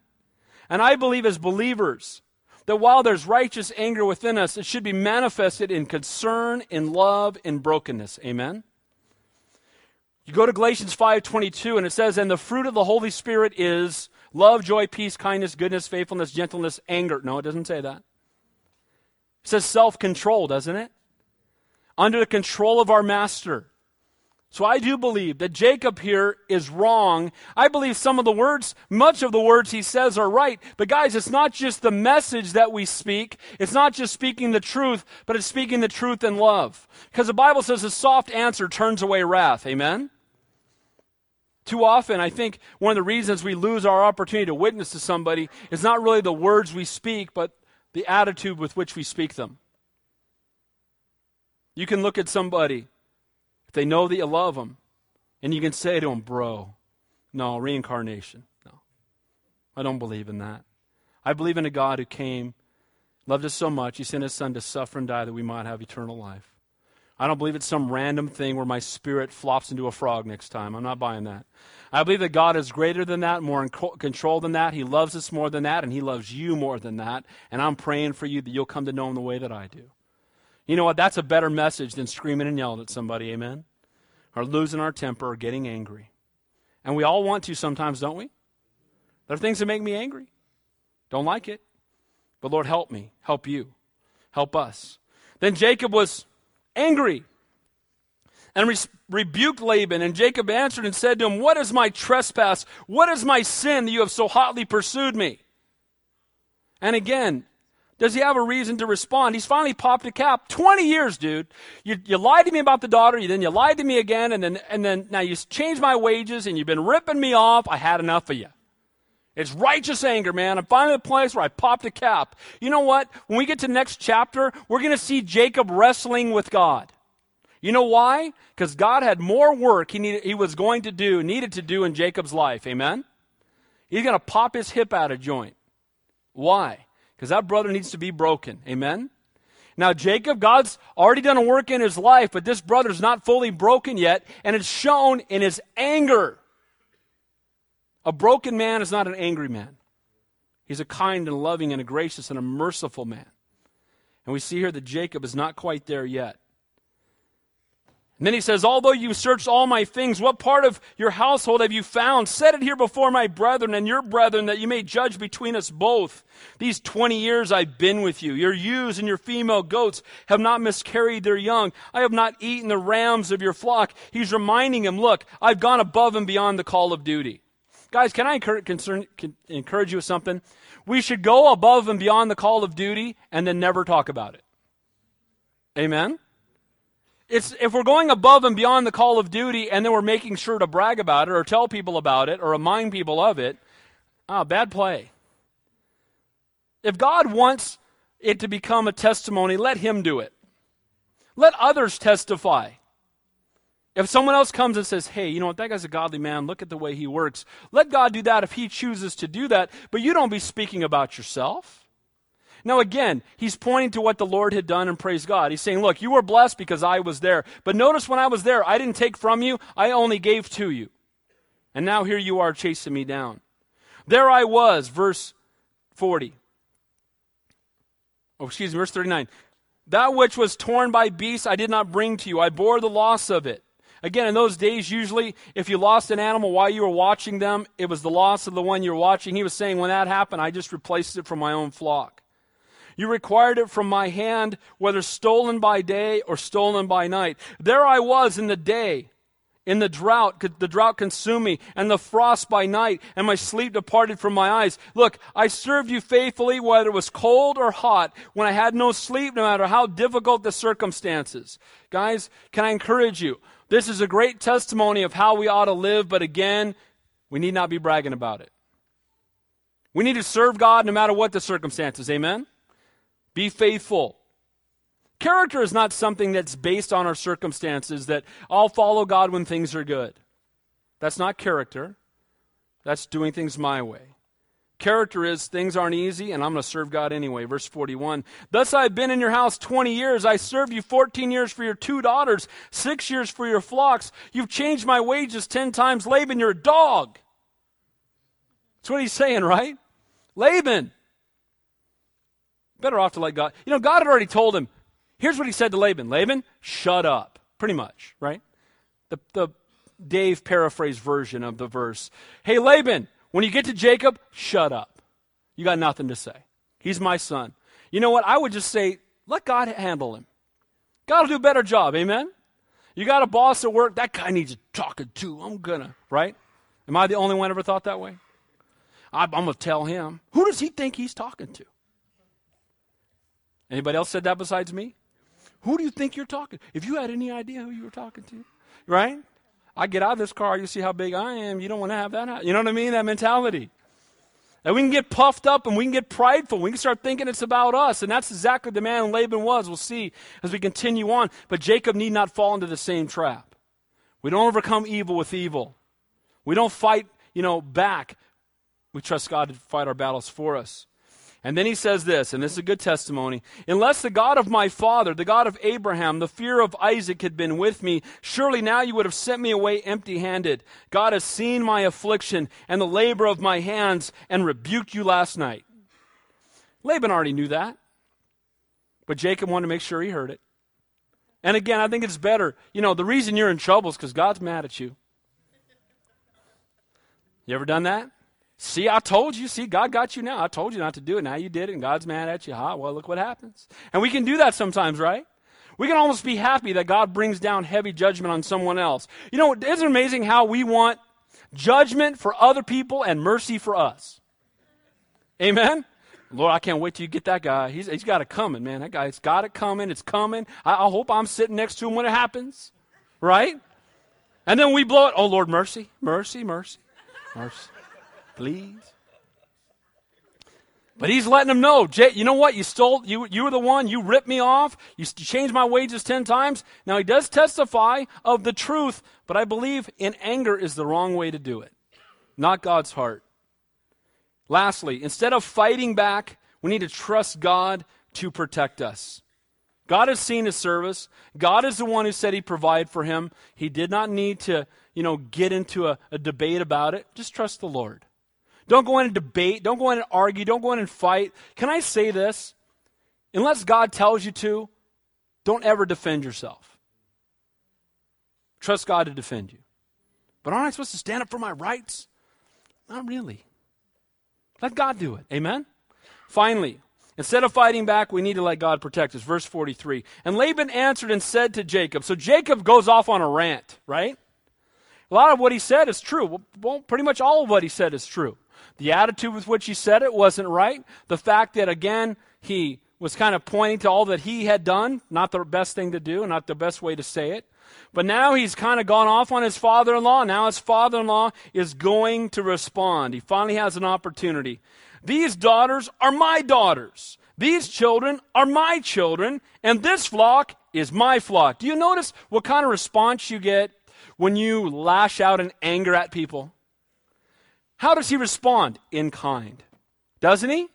And I believe as believers that while there's righteous anger within us, it should be manifested in concern, in love, in brokenness. Amen? You go to Galatians 5:22 and it says and the fruit of the Holy Spirit is love, joy, peace, kindness, goodness, faithfulness, gentleness, anger. No, it doesn't say that. It says self-control, doesn't it? Under the control of our master. So I do believe that Jacob here is wrong. I believe some of the words, much of the words he says are right. But guys, it's not just the message that we speak. It's not just speaking the truth, but it's speaking the truth in love. Because the Bible says a soft answer turns away wrath. Amen? Too often, I think one of the reasons we lose our opportunity to witness to somebody is not really the words we speak, but the attitude with which we speak them. You can look at somebody if they know that you love them, and you can say to them, bro, no, reincarnation. No. I don't believe in that. I believe in a God who came, loved us so much, he sent his son to suffer and die that we might have eternal life. I don't believe it's some random thing where my spirit flops into a frog next time. I'm not buying that. I believe that God is greater than that, more in control than that. He loves us more than that, and He loves you more than that. And I'm praying for you that you'll come to know Him the way that I do. You know what? That's a better message than screaming and yelling at somebody, amen? Or losing our temper or getting angry. And we all want to sometimes, don't we? There are things that make me angry. Don't like it. But Lord, help me, help you, help us. Then Jacob was angry and re- rebuked Laban. And Jacob answered and said to him, What is my trespass? What is my sin that you have so hotly pursued me? And again, does he have a reason to respond? He's finally popped a cap. 20 years, dude. You, you lied to me about the daughter, then you lied to me again, and then, and then now you changed my wages, and you've been ripping me off. I had enough of you. It's righteous anger, man. I'm finally at the place where I popped a cap. You know what? When we get to the next chapter, we're going to see Jacob wrestling with God. You know why? Because God had more work he, needed, he was going to do, needed to do in Jacob's life. Amen? He's going to pop his hip out of joint. Why? Because that brother needs to be broken. Amen? Now, Jacob, God's already done a work in his life, but this brother's not fully broken yet, and it's shown in his anger. A broken man is not an angry man. He's a kind and loving and a gracious and a merciful man. And we see here that Jacob is not quite there yet. And then he says, Although you searched all my things, what part of your household have you found? Set it here before my brethren and your brethren that you may judge between us both. These 20 years I've been with you. Your ewes and your female goats have not miscarried their young. I have not eaten the rams of your flock. He's reminding him, Look, I've gone above and beyond the call of duty. Guys, can I encourage, encourage you with something? We should go above and beyond the call of duty and then never talk about it. Amen? It's, if we're going above and beyond the call of duty and then we're making sure to brag about it or tell people about it or remind people of it, ah, bad play. If God wants it to become a testimony, let Him do it. Let others testify. If someone else comes and says, hey, you know what, that guy's a godly man, look at the way he works, let God do that if He chooses to do that, but you don't be speaking about yourself. Now, again, he's pointing to what the Lord had done and praise God. He's saying, Look, you were blessed because I was there. But notice when I was there, I didn't take from you, I only gave to you. And now here you are chasing me down. There I was, verse 40. Oh, excuse me, verse 39. That which was torn by beasts I did not bring to you, I bore the loss of it. Again, in those days, usually, if you lost an animal while you were watching them, it was the loss of the one you were watching. He was saying, when that happened, I just replaced it from my own flock. You required it from my hand, whether stolen by day or stolen by night. There I was in the day, in the drought. The drought consumed me, and the frost by night, and my sleep departed from my eyes. Look, I served you faithfully, whether it was cold or hot, when I had no sleep, no matter how difficult the circumstances. Guys, can I encourage you? This is a great testimony of how we ought to live, but again, we need not be bragging about it. We need to serve God no matter what the circumstances. Amen? Be faithful. Character is not something that's based on our circumstances, that I'll follow God when things are good. That's not character. That's doing things my way. Character is things aren't easy, and I'm going to serve God anyway. Verse 41 Thus I've been in your house 20 years. I served you 14 years for your two daughters, six years for your flocks. You've changed my wages 10 times. Laban, you're a dog. That's what he's saying, right? Laban, Better off to let God. You know, God had already told him. Here's what he said to Laban Laban, shut up. Pretty much, right? The, the Dave paraphrase version of the verse. Hey, Laban, when you get to Jacob, shut up. You got nothing to say. He's my son. You know what? I would just say, let God handle him. God will do a better job. Amen? You got a boss at work, that guy needs talking to. I'm gonna, right? Am I the only one ever thought that way? I, I'm gonna tell him. Who does he think he's talking to? Anybody else said that besides me? Who do you think you're talking? If you had any idea who you were talking to, right? I get out of this car, you see how big I am. You don't want to have that. You know what I mean? That mentality. And we can get puffed up and we can get prideful. We can start thinking it's about us. And that's exactly the man Laban was. We'll see as we continue on. But Jacob need not fall into the same trap. We don't overcome evil with evil. We don't fight, you know, back. We trust God to fight our battles for us. And then he says this, and this is a good testimony. Unless the God of my father, the God of Abraham, the fear of Isaac had been with me, surely now you would have sent me away empty handed. God has seen my affliction and the labor of my hands and rebuked you last night. Laban already knew that. But Jacob wanted to make sure he heard it. And again, I think it's better. You know, the reason you're in trouble is because God's mad at you. You ever done that? See, I told you. See, God got you now. I told you not to do it. Now you did it, and God's mad at you. Ha, well, look what happens. And we can do that sometimes, right? We can almost be happy that God brings down heavy judgment on someone else. You know, isn't it amazing how we want judgment for other people and mercy for us? Amen? Lord, I can't wait till you get that guy. He's, he's got it coming, man. That guy's got it coming. It's coming. I, I hope I'm sitting next to him when it happens. Right? And then we blow it. Oh, Lord, mercy, mercy, mercy, mercy please. But he's letting them know, Jay, you know what? You stole, you, you were the one, you ripped me off, you changed my wages 10 times. Now he does testify of the truth, but I believe in anger is the wrong way to do it, not God's heart. Lastly, instead of fighting back, we need to trust God to protect us. God has seen his service. God is the one who said he'd provide for him. He did not need to, you know, get into a, a debate about it. Just trust the Lord. Don't go in and debate. Don't go in and argue. Don't go in and fight. Can I say this? Unless God tells you to, don't ever defend yourself. Trust God to defend you. But aren't I supposed to stand up for my rights? Not really. Let God do it. Amen? Finally, instead of fighting back, we need to let God protect us. Verse 43. And Laban answered and said to Jacob, so Jacob goes off on a rant, right? A lot of what he said is true. Well, pretty much all of what he said is true. The attitude with which he said it wasn't right. The fact that, again, he was kind of pointing to all that he had done, not the best thing to do, not the best way to say it. But now he's kind of gone off on his father in law. Now his father in law is going to respond. He finally has an opportunity. These daughters are my daughters. These children are my children. And this flock is my flock. Do you notice what kind of response you get when you lash out in anger at people? How does he respond? In kind. Doesn't he?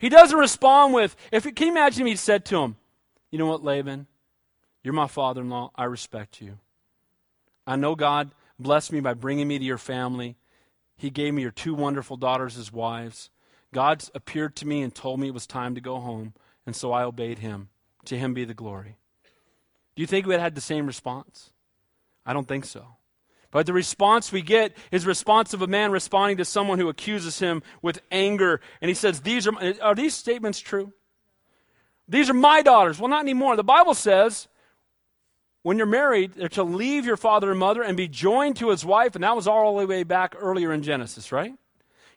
He doesn't respond with, if can you imagine if he said to him, You know what, Laban? You're my father in law. I respect you. I know God blessed me by bringing me to your family. He gave me your two wonderful daughters as wives. God appeared to me and told me it was time to go home, and so I obeyed him. To him be the glory. Do you think we had had the same response? I don't think so. But the response we get is response of a man responding to someone who accuses him with anger. And he says, These are, are these statements true? These are my daughters. Well, not anymore. The Bible says when you're married, they're to leave your father and mother and be joined to his wife. And that was all the way back earlier in Genesis, right?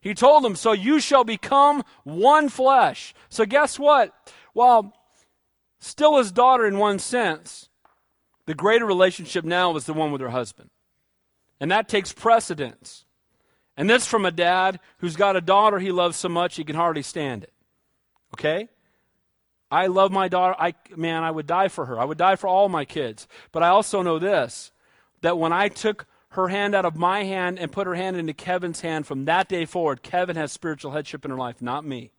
He told them, So you shall become one flesh. So guess what? Well, still his daughter in one sense, the greater relationship now is the one with her husband. And that takes precedence. And this from a dad who's got a daughter he loves so much he can hardly stand it. Okay? I love my daughter. I man, I would die for her. I would die for all my kids. But I also know this that when I took her hand out of my hand and put her hand into Kevin's hand from that day forward, Kevin has spiritual headship in her life, not me.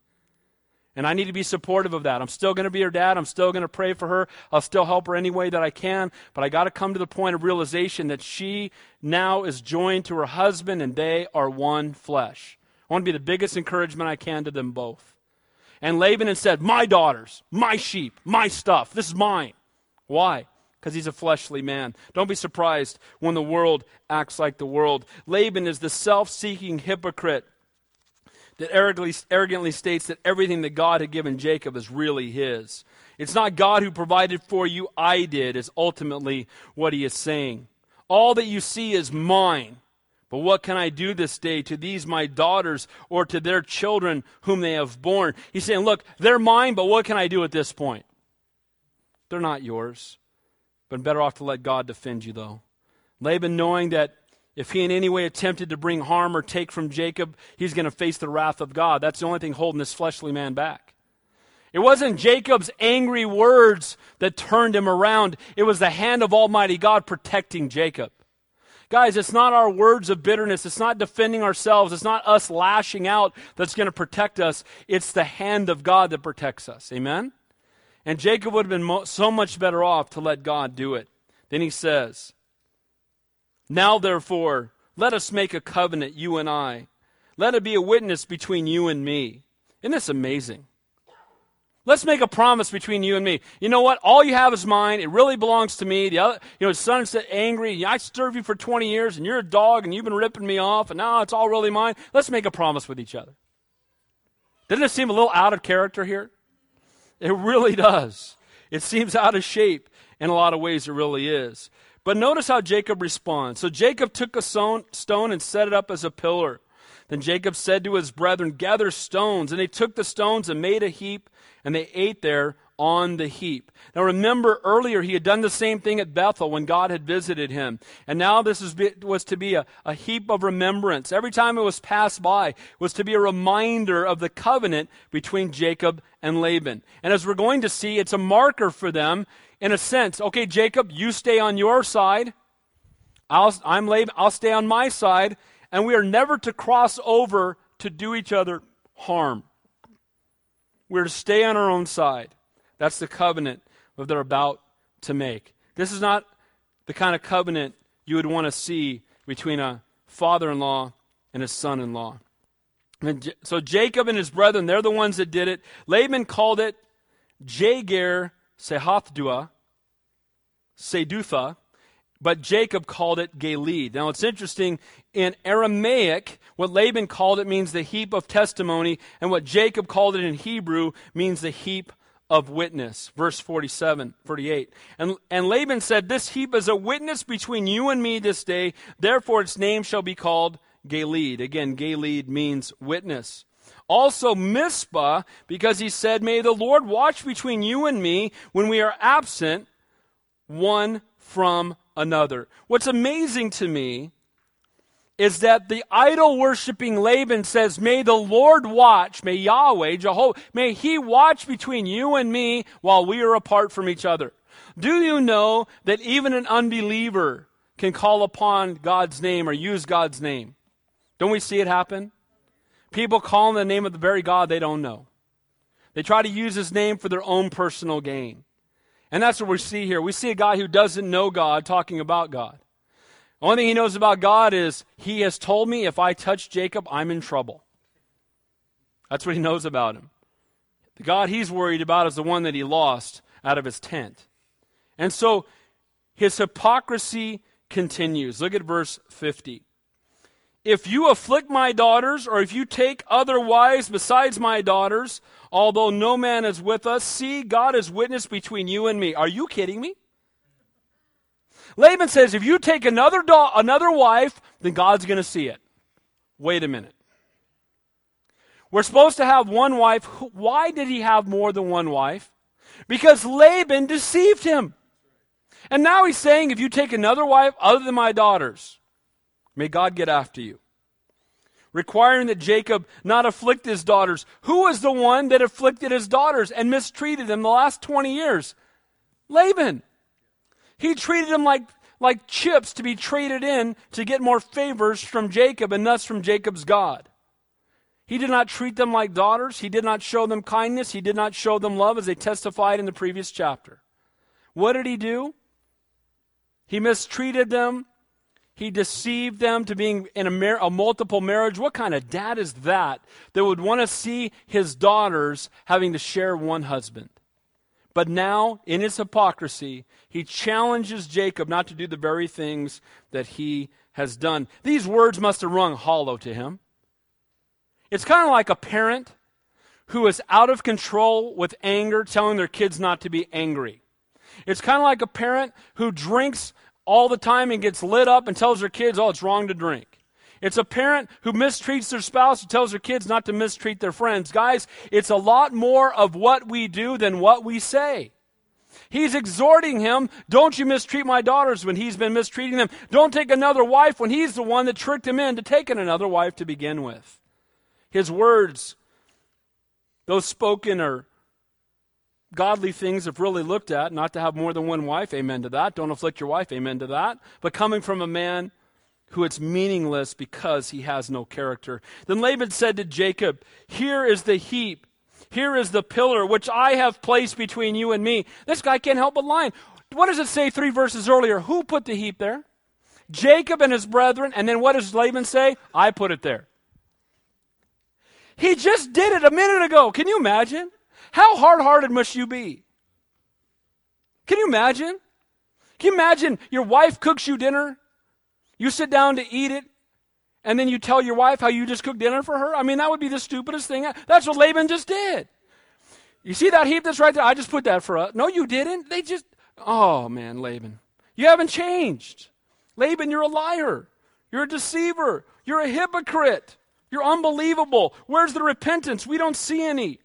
And I need to be supportive of that. I'm still going to be her dad. I'm still going to pray for her. I'll still help her any way that I can. But I got to come to the point of realization that she now is joined to her husband and they are one flesh. I want to be the biggest encouragement I can to them both. And Laban had said, My daughters, my sheep, my stuff. This is mine. Why? Because he's a fleshly man. Don't be surprised when the world acts like the world. Laban is the self seeking hypocrite that arrogantly, arrogantly states that everything that God had given Jacob is really his. It's not God who provided for you, I did, is ultimately what he is saying. All that you see is mine. But what can I do this day to these my daughters or to their children whom they have borne? He's saying, Look, they're mine, but what can I do at this point? They're not yours. But better off to let God defend you, though. Laban, knowing that if he in any way attempted to bring harm or take from Jacob, he's going to face the wrath of God. That's the only thing holding this fleshly man back. It wasn't Jacob's angry words that turned him around, it was the hand of Almighty God protecting Jacob. Guys, it's not our words of bitterness. It's not defending ourselves. It's not us lashing out that's going to protect us. It's the hand of God that protects us. Amen? And Jacob would have been mo- so much better off to let God do it. Then he says, Now therefore, let us make a covenant, you and I. Let it be a witness between you and me. Isn't this amazing? Let's make a promise between you and me. You know what? All you have is mine. It really belongs to me. The other, you know, his son's angry. I served you for 20 years, and you're a dog, and you've been ripping me off, and now it's all really mine. Let's make a promise with each other. Doesn't it seem a little out of character here? It really (laughs) does. It seems out of shape in a lot of ways. It really is. But notice how Jacob responds. So Jacob took a stone and set it up as a pillar. Then Jacob said to his brethren, Gather stones. And they took the stones and made a heap and they ate there on the heap. Now remember earlier he had done the same thing at Bethel when God had visited him. And now this was to be a, a heap of remembrance. Every time it was passed by was to be a reminder of the covenant between Jacob and Laban. And as we're going to see, it's a marker for them in a sense. Okay, Jacob, you stay on your side. I'll, I'm Laban, I'll stay on my side. And we are never to cross over to do each other harm. We're to stay on our own side. That's the covenant that they're about to make. This is not the kind of covenant you would want to see between a father in law and a son in law. So Jacob and his brethren, they're the ones that did it. Laban called it Jagar Sehathdua, Sedutha, but Jacob called it Galeed. Now it's interesting, in Aramaic, what Laban called it means the heap of testimony, and what Jacob called it in Hebrew means the heap of witness. Verse 47, 48. And, and Laban said, This heap is a witness between you and me this day, therefore its name shall be called Galeed. Again, Galeed means witness. Also Mizpah, because he said, May the Lord watch between you and me when we are absent one from another. What's amazing to me is that the idol worshiping Laban says, May the Lord watch, may Yahweh, Jehovah, may he watch between you and me while we are apart from each other. Do you know that even an unbeliever can call upon God's name or use God's name? Don't we see it happen? People call in the name of the very God they don't know. They try to use his name for their own personal gain. And that's what we see here. We see a guy who doesn't know God talking about God. The only thing he knows about God is he has told me if I touch Jacob, I'm in trouble. That's what he knows about him. The God he's worried about is the one that he lost out of his tent. And so his hypocrisy continues. Look at verse 50. If you afflict my daughters, or if you take other wives besides my daughters, although no man is with us, see, God is witness between you and me. Are you kidding me? Laban says, if you take another, do- another wife, then God's going to see it. Wait a minute. We're supposed to have one wife. Why did he have more than one wife? Because Laban deceived him. And now he's saying, if you take another wife other than my daughters, may God get after you requiring that Jacob not afflict his daughters. Who was the one that afflicted his daughters and mistreated them the last 20 years? Laban. He treated them like, like chips to be traded in to get more favors from Jacob and thus from Jacob's God. He did not treat them like daughters. He did not show them kindness. He did not show them love as they testified in the previous chapter. What did he do? He mistreated them he deceived them to being in a, mar- a, multiple marriage. What kind of dad is that that would want to see his daughters having to share one husband? But now, in his hypocrisy, he challenges Jacob not to do the very things that he has done. These words must have rung hollow to him. It's kind of like a parent who is out of control with anger, telling their kids not to be angry. It's kind of like a parent who drinks all the time and gets lit up and tells their kids, oh, it's wrong to drink. It's a parent who mistreats their spouse who tells their kids not to mistreat their friends. Guys, it's a lot more of what we do than what we say. He's exhorting him, don't you mistreat my daughters when he's been mistreating them. Don't take another wife when he's the one that tricked him into taking another wife to begin with. His words, those spoken are godly things if really looked at, not to have more than one wife, amen to that. Don't afflict your wife, amen to that. But coming from a man who it's meaningless because he has no character. Then Laban said to Jacob, Here is the heap here is the pillar which I have placed between you and me. This guy can't help but lie. What does it say three verses earlier? Who put the heap there? Jacob and his brethren. And then what does Laban say? I put it there. He just did it a minute ago. Can you imagine? How hard hearted must you be? Can you imagine? Can you imagine your wife cooks you dinner? You sit down to eat it, and then you tell your wife how you just cooked dinner for her? I mean, that would be the stupidest thing. That's what Laban just did. You see that heap that's right there? I just put that for us. No, you didn't. They just, oh man, Laban. You haven't changed. Laban, you're a liar. You're a deceiver. You're a hypocrite. You're unbelievable. Where's the repentance? We don't see any.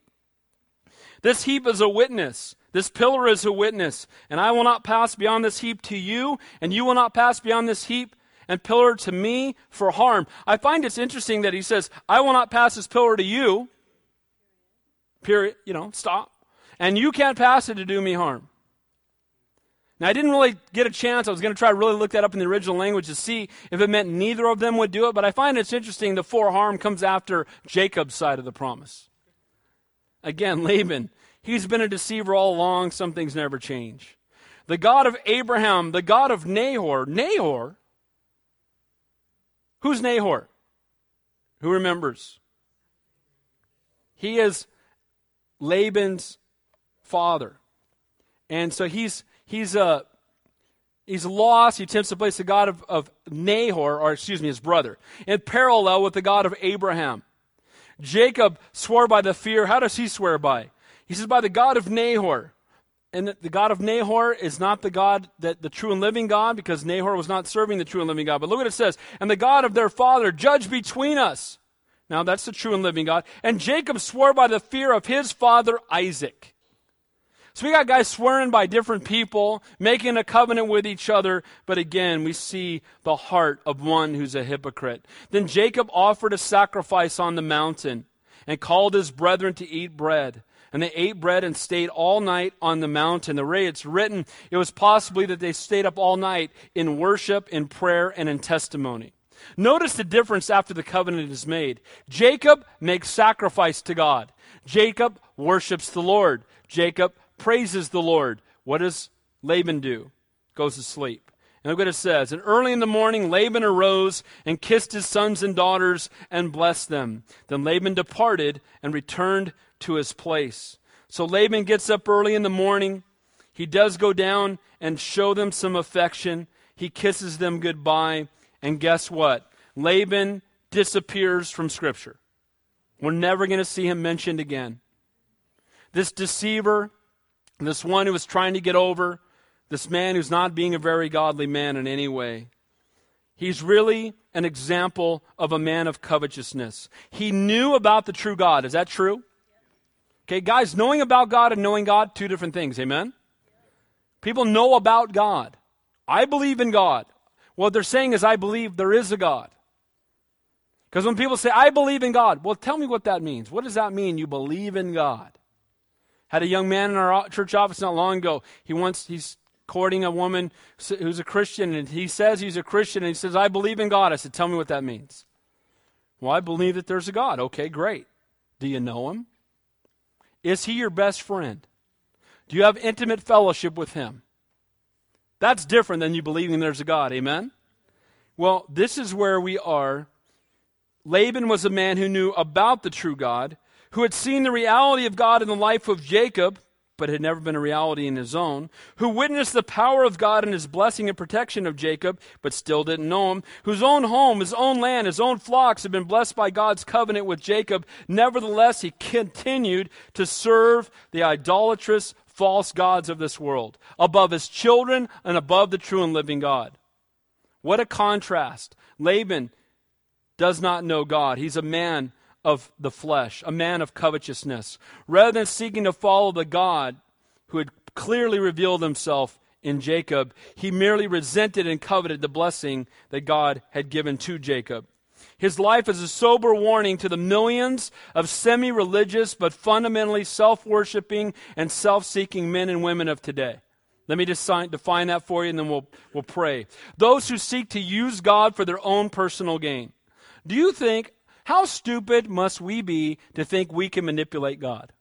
This heap is a witness. This pillar is a witness. And I will not pass beyond this heap to you, and you will not pass beyond this heap and pillar to me for harm. I find it's interesting that he says, I will not pass this pillar to you. Period. You know, stop. And you can't pass it to do me harm. Now, I didn't really get a chance. I was going to try to really look that up in the original language to see if it meant neither of them would do it, but I find it's interesting the for harm comes after Jacob's side of the promise. Again, Laban, he's been a deceiver all along. Some things never change. The God of Abraham, the God of Nahor, Nahor Who's Nahor? Who remembers? He is Laban's father. And so he's he's uh he's lost. He attempts to place the God of, of Nahor, or excuse me, his brother, in parallel with the God of Abraham. Jacob swore by the fear. How does he swear by? He says, by the God of Nahor and the God of Nahor is not the God that the true and living God, because Nahor was not serving the true and living God. But look what it says. And the God of their father judge between us. Now that's the true and living God. And Jacob swore by the fear of his father Isaac. So we got guys swearing by different people, making a covenant with each other, but again, we see the heart of one who's a hypocrite. Then Jacob offered a sacrifice on the mountain and called his brethren to eat bread. And they ate bread and stayed all night on the mountain. The way it's written, it was possibly that they stayed up all night in worship, in prayer, and in testimony. Notice the difference after the covenant is made. Jacob makes sacrifice to God. Jacob worships the Lord. Jacob praises the Lord. What does Laban do? Goes to sleep. And look what it says. And early in the morning, Laban arose and kissed his sons and daughters and blessed them. Then Laban departed and returned to his place. So Laban gets up early in the morning. He does go down and show them some affection. He kisses them goodbye. And guess what? Laban disappears from Scripture. We're never going to see him mentioned again. This deceiver, this one who is trying to get over, this man who's not being a very godly man in any way. He's really an example of a man of covetousness. He knew about the true God. Is that true? Okay, guys, knowing about God and knowing God, two different things. Amen? People know about God. I believe in God. What they're saying is, I believe there is a God. Because when people say, I believe in God, well, tell me what that means. What does that mean, you believe in God? Had a young man in our church office not long ago. He wants, he's courting a woman who's a Christian, and he says he's a Christian, and he says, I believe in God. I said, Tell me what that means. Well, I believe that there's a God. Okay, great. Do you know him? Is he your best friend? Do you have intimate fellowship with him? That's different than you believing there's a God. Amen? Well, this is where we are. Laban was a man who knew about the true God, who had seen the reality of God in the life of Jacob, but had never been a reality in his own, who witnessed the power of God and his blessing and protection of Jacob, but still didn't know him, whose own home, his own land, his own flocks had been blessed by God's covenant with Jacob. Nevertheless, he continued to serve the idolatrous false gods of this world above his children and above the true and living God. What a contrast. Laban does not know God. He's a man of the flesh, a man of covetousness. Rather than seeking to follow the God who had clearly revealed himself in Jacob, he merely resented and coveted the blessing that God had given to Jacob. His life is a sober warning to the millions of semi religious but fundamentally self worshiping and self seeking men and women of today. Let me just define that for you and then we'll, we'll pray. Those who seek to use God for their own personal gain. Do you think how stupid must we be to think we can manipulate God?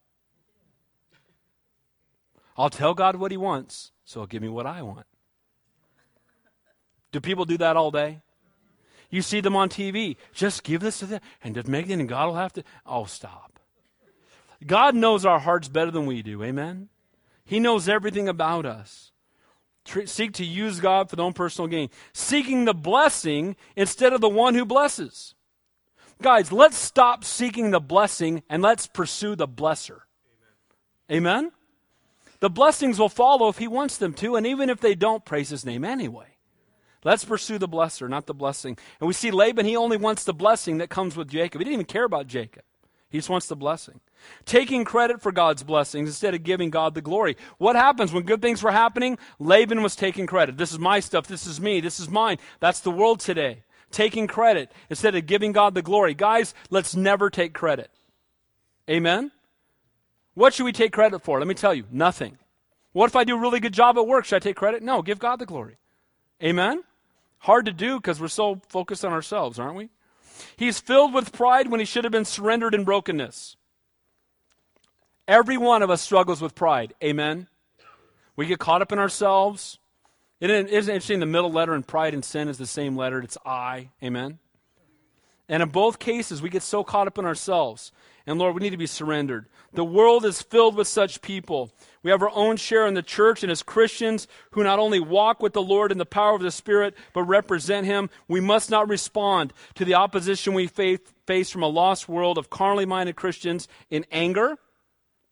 I'll tell God what He wants, so He'll give me what I want. Do people do that all day? You see them on TV. Just give this to them, and just make it, and God will have to. Oh, stop. God knows our hearts better than we do. Amen? He knows everything about us. Seek to use God for their own personal gain, seeking the blessing instead of the one who blesses. Guys, let's stop seeking the blessing and let's pursue the blesser. Amen. Amen? The blessings will follow if he wants them to, and even if they don't, praise his name anyway. Let's pursue the blesser, not the blessing. And we see Laban, he only wants the blessing that comes with Jacob. He didn't even care about Jacob. He just wants the blessing. Taking credit for God's blessings instead of giving God the glory. What happens when good things were happening? Laban was taking credit. This is my stuff. This is me. This is mine. That's the world today taking credit instead of giving God the glory. Guys, let's never take credit. Amen? What should we take credit for? Let me tell you, nothing. What if I do a really good job at work? Should I take credit? No, give God the glory. Amen? Hard to do because we're so focused on ourselves, aren't we? He's filled with pride when he should have been surrendered in brokenness. Every one of us struggles with pride. Amen? We get caught up in ourselves. Isn't it interesting? The middle letter in pride and sin is the same letter. It's I. Amen. And in both cases, we get so caught up in ourselves. And Lord, we need to be surrendered. The world is filled with such people. We have our own share in the church and as Christians who not only walk with the Lord in the power of the Spirit, but represent Him. We must not respond to the opposition we face from a lost world of carnally minded Christians in anger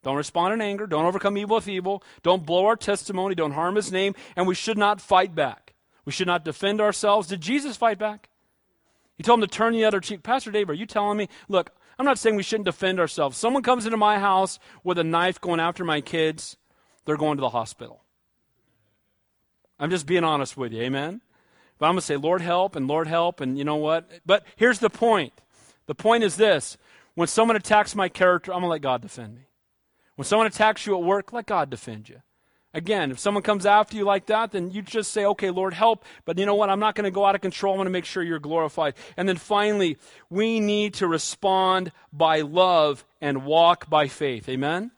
don't respond in anger. Don't overcome evil with evil. Don't blow our testimony. Don't harm his name. And we should not fight back. We should not defend ourselves. Did Jesus fight back? He told him to turn the other cheek. Pastor Dave, are you telling me? Look, I'm not saying we shouldn't defend ourselves. Someone comes into my house with a knife going after my kids, they're going to the hospital. I'm just being honest with you. Amen? But I'm going to say, Lord, help, and Lord, help, and you know what? But here's the point. The point is this when someone attacks my character, I'm going to let God defend me. When someone attacks you at work, let God defend you. Again, if someone comes after you like that, then you just say, okay, Lord, help. But you know what? I'm not going to go out of control. I'm going to make sure you're glorified. And then finally, we need to respond by love and walk by faith. Amen?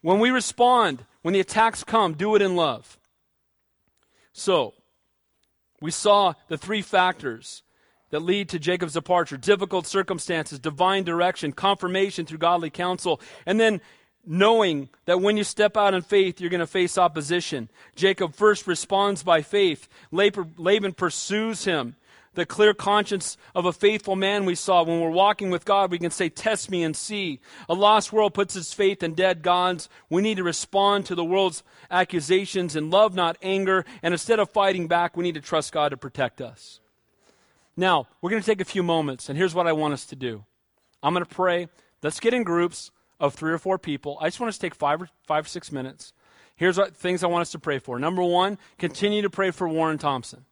When we respond, when the attacks come, do it in love. So, we saw the three factors that lead to Jacob's departure difficult circumstances, divine direction, confirmation through godly counsel, and then knowing that when you step out in faith, you're going to face opposition. Jacob first responds by faith. Laban pursues him. The clear conscience of a faithful man we saw. When we're walking with God, we can say, Test me and see. A lost world puts its faith in dead gods. We need to respond to the world's accusations in love, not anger. And instead of fighting back, we need to trust God to protect us. Now, we're going to take a few moments, and here's what I want us to do I'm going to pray. Let's get in groups of three or four people. I just want us to take five or five or six minutes. Here's what things I want us to pray for. Number one, continue to pray for Warren Thompson.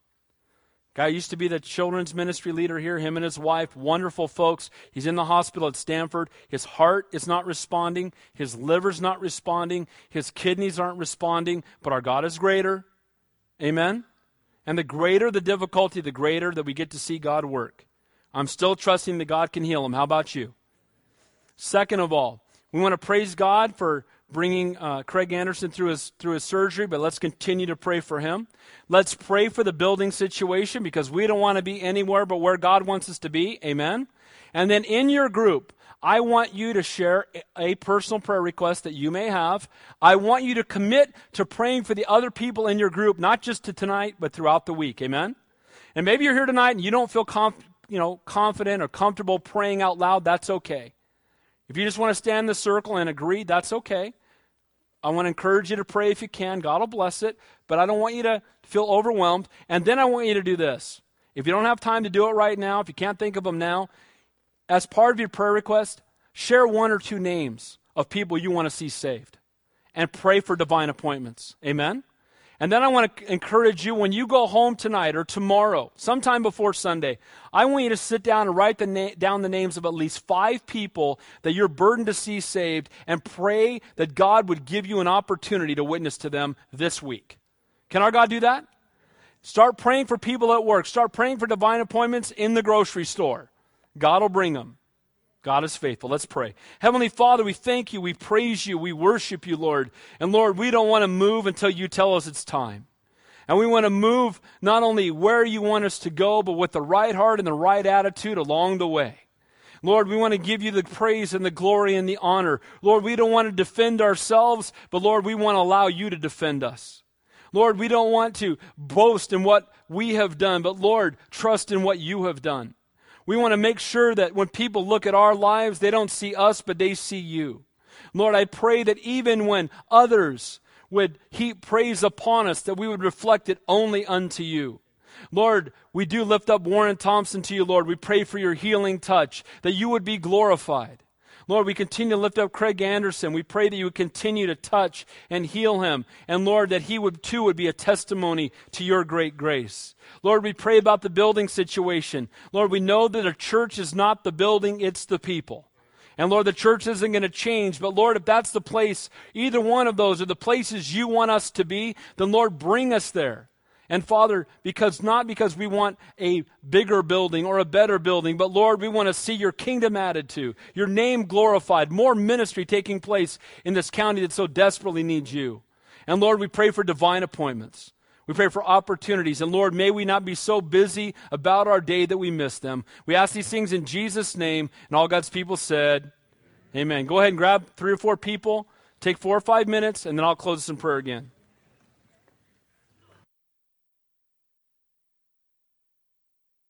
Guy used to be the children's ministry leader here, him and his wife, wonderful folks. He's in the hospital at Stanford. His heart is not responding, his liver's not responding, his kidneys aren't responding, but our God is greater. Amen? And the greater the difficulty, the greater that we get to see God work. I'm still trusting that God can heal him. How about you? Second of all, we want to praise God for bringing uh, Craig Anderson through his through his surgery, but let's continue to pray for him. Let's pray for the building situation because we don't want to be anywhere but where God wants us to be. Amen. And then in your group, I want you to share a personal prayer request that you may have. I want you to commit to praying for the other people in your group, not just to tonight, but throughout the week. Amen? And maybe you're here tonight and you don't feel you know, confident or comfortable praying out loud. That's okay. If you just want to stand in the circle and agree, that's okay. I want to encourage you to pray if you can. God will bless it. But I don't want you to feel overwhelmed. And then I want you to do this. If you don't have time to do it right now, if you can't think of them now, as part of your prayer request, share one or two names of people you want to see saved and pray for divine appointments. Amen? And then I want to encourage you when you go home tonight or tomorrow, sometime before Sunday, I want you to sit down and write the na- down the names of at least five people that you're burdened to see saved and pray that God would give you an opportunity to witness to them this week. Can our God do that? Start praying for people at work. Start praying for divine appointments in the grocery store. God will bring them. God is faithful. Let's pray. Heavenly Father, we thank you, we praise you, we worship you, Lord. And Lord, we don't want to move until you tell us it's time. And we want to move not only where you want us to go, but with the right heart and the right attitude along the way. Lord, we want to give you the praise and the glory and the honor. Lord, we don't want to defend ourselves, but Lord, we want to allow you to defend us. Lord, we don't want to boast in what we have done, but Lord, trust in what you have done. We want to make sure that when people look at our lives, they don't see us, but they see you. Lord, I pray that even when others would heap praise upon us, that we would reflect it only unto you. Lord, we do lift up Warren Thompson to you, Lord. We pray for your healing touch, that you would be glorified. Lord, we continue to lift up Craig Anderson. We pray that you would continue to touch and heal him. And Lord, that he would too would be a testimony to your great grace. Lord, we pray about the building situation. Lord, we know that a church is not the building, it's the people. And Lord, the church isn't going to change. But Lord, if that's the place, either one of those are the places you want us to be, then Lord, bring us there. And Father, because not because we want a bigger building or a better building, but Lord, we want to see your kingdom added to, your name glorified, more ministry taking place in this county that so desperately needs you. And Lord, we pray for divine appointments. We pray for opportunities. And Lord, may we not be so busy about our day that we miss them. We ask these things in Jesus' name. And all God's people said, Amen. Go ahead and grab three or four people, take four or five minutes, and then I'll close this in prayer again.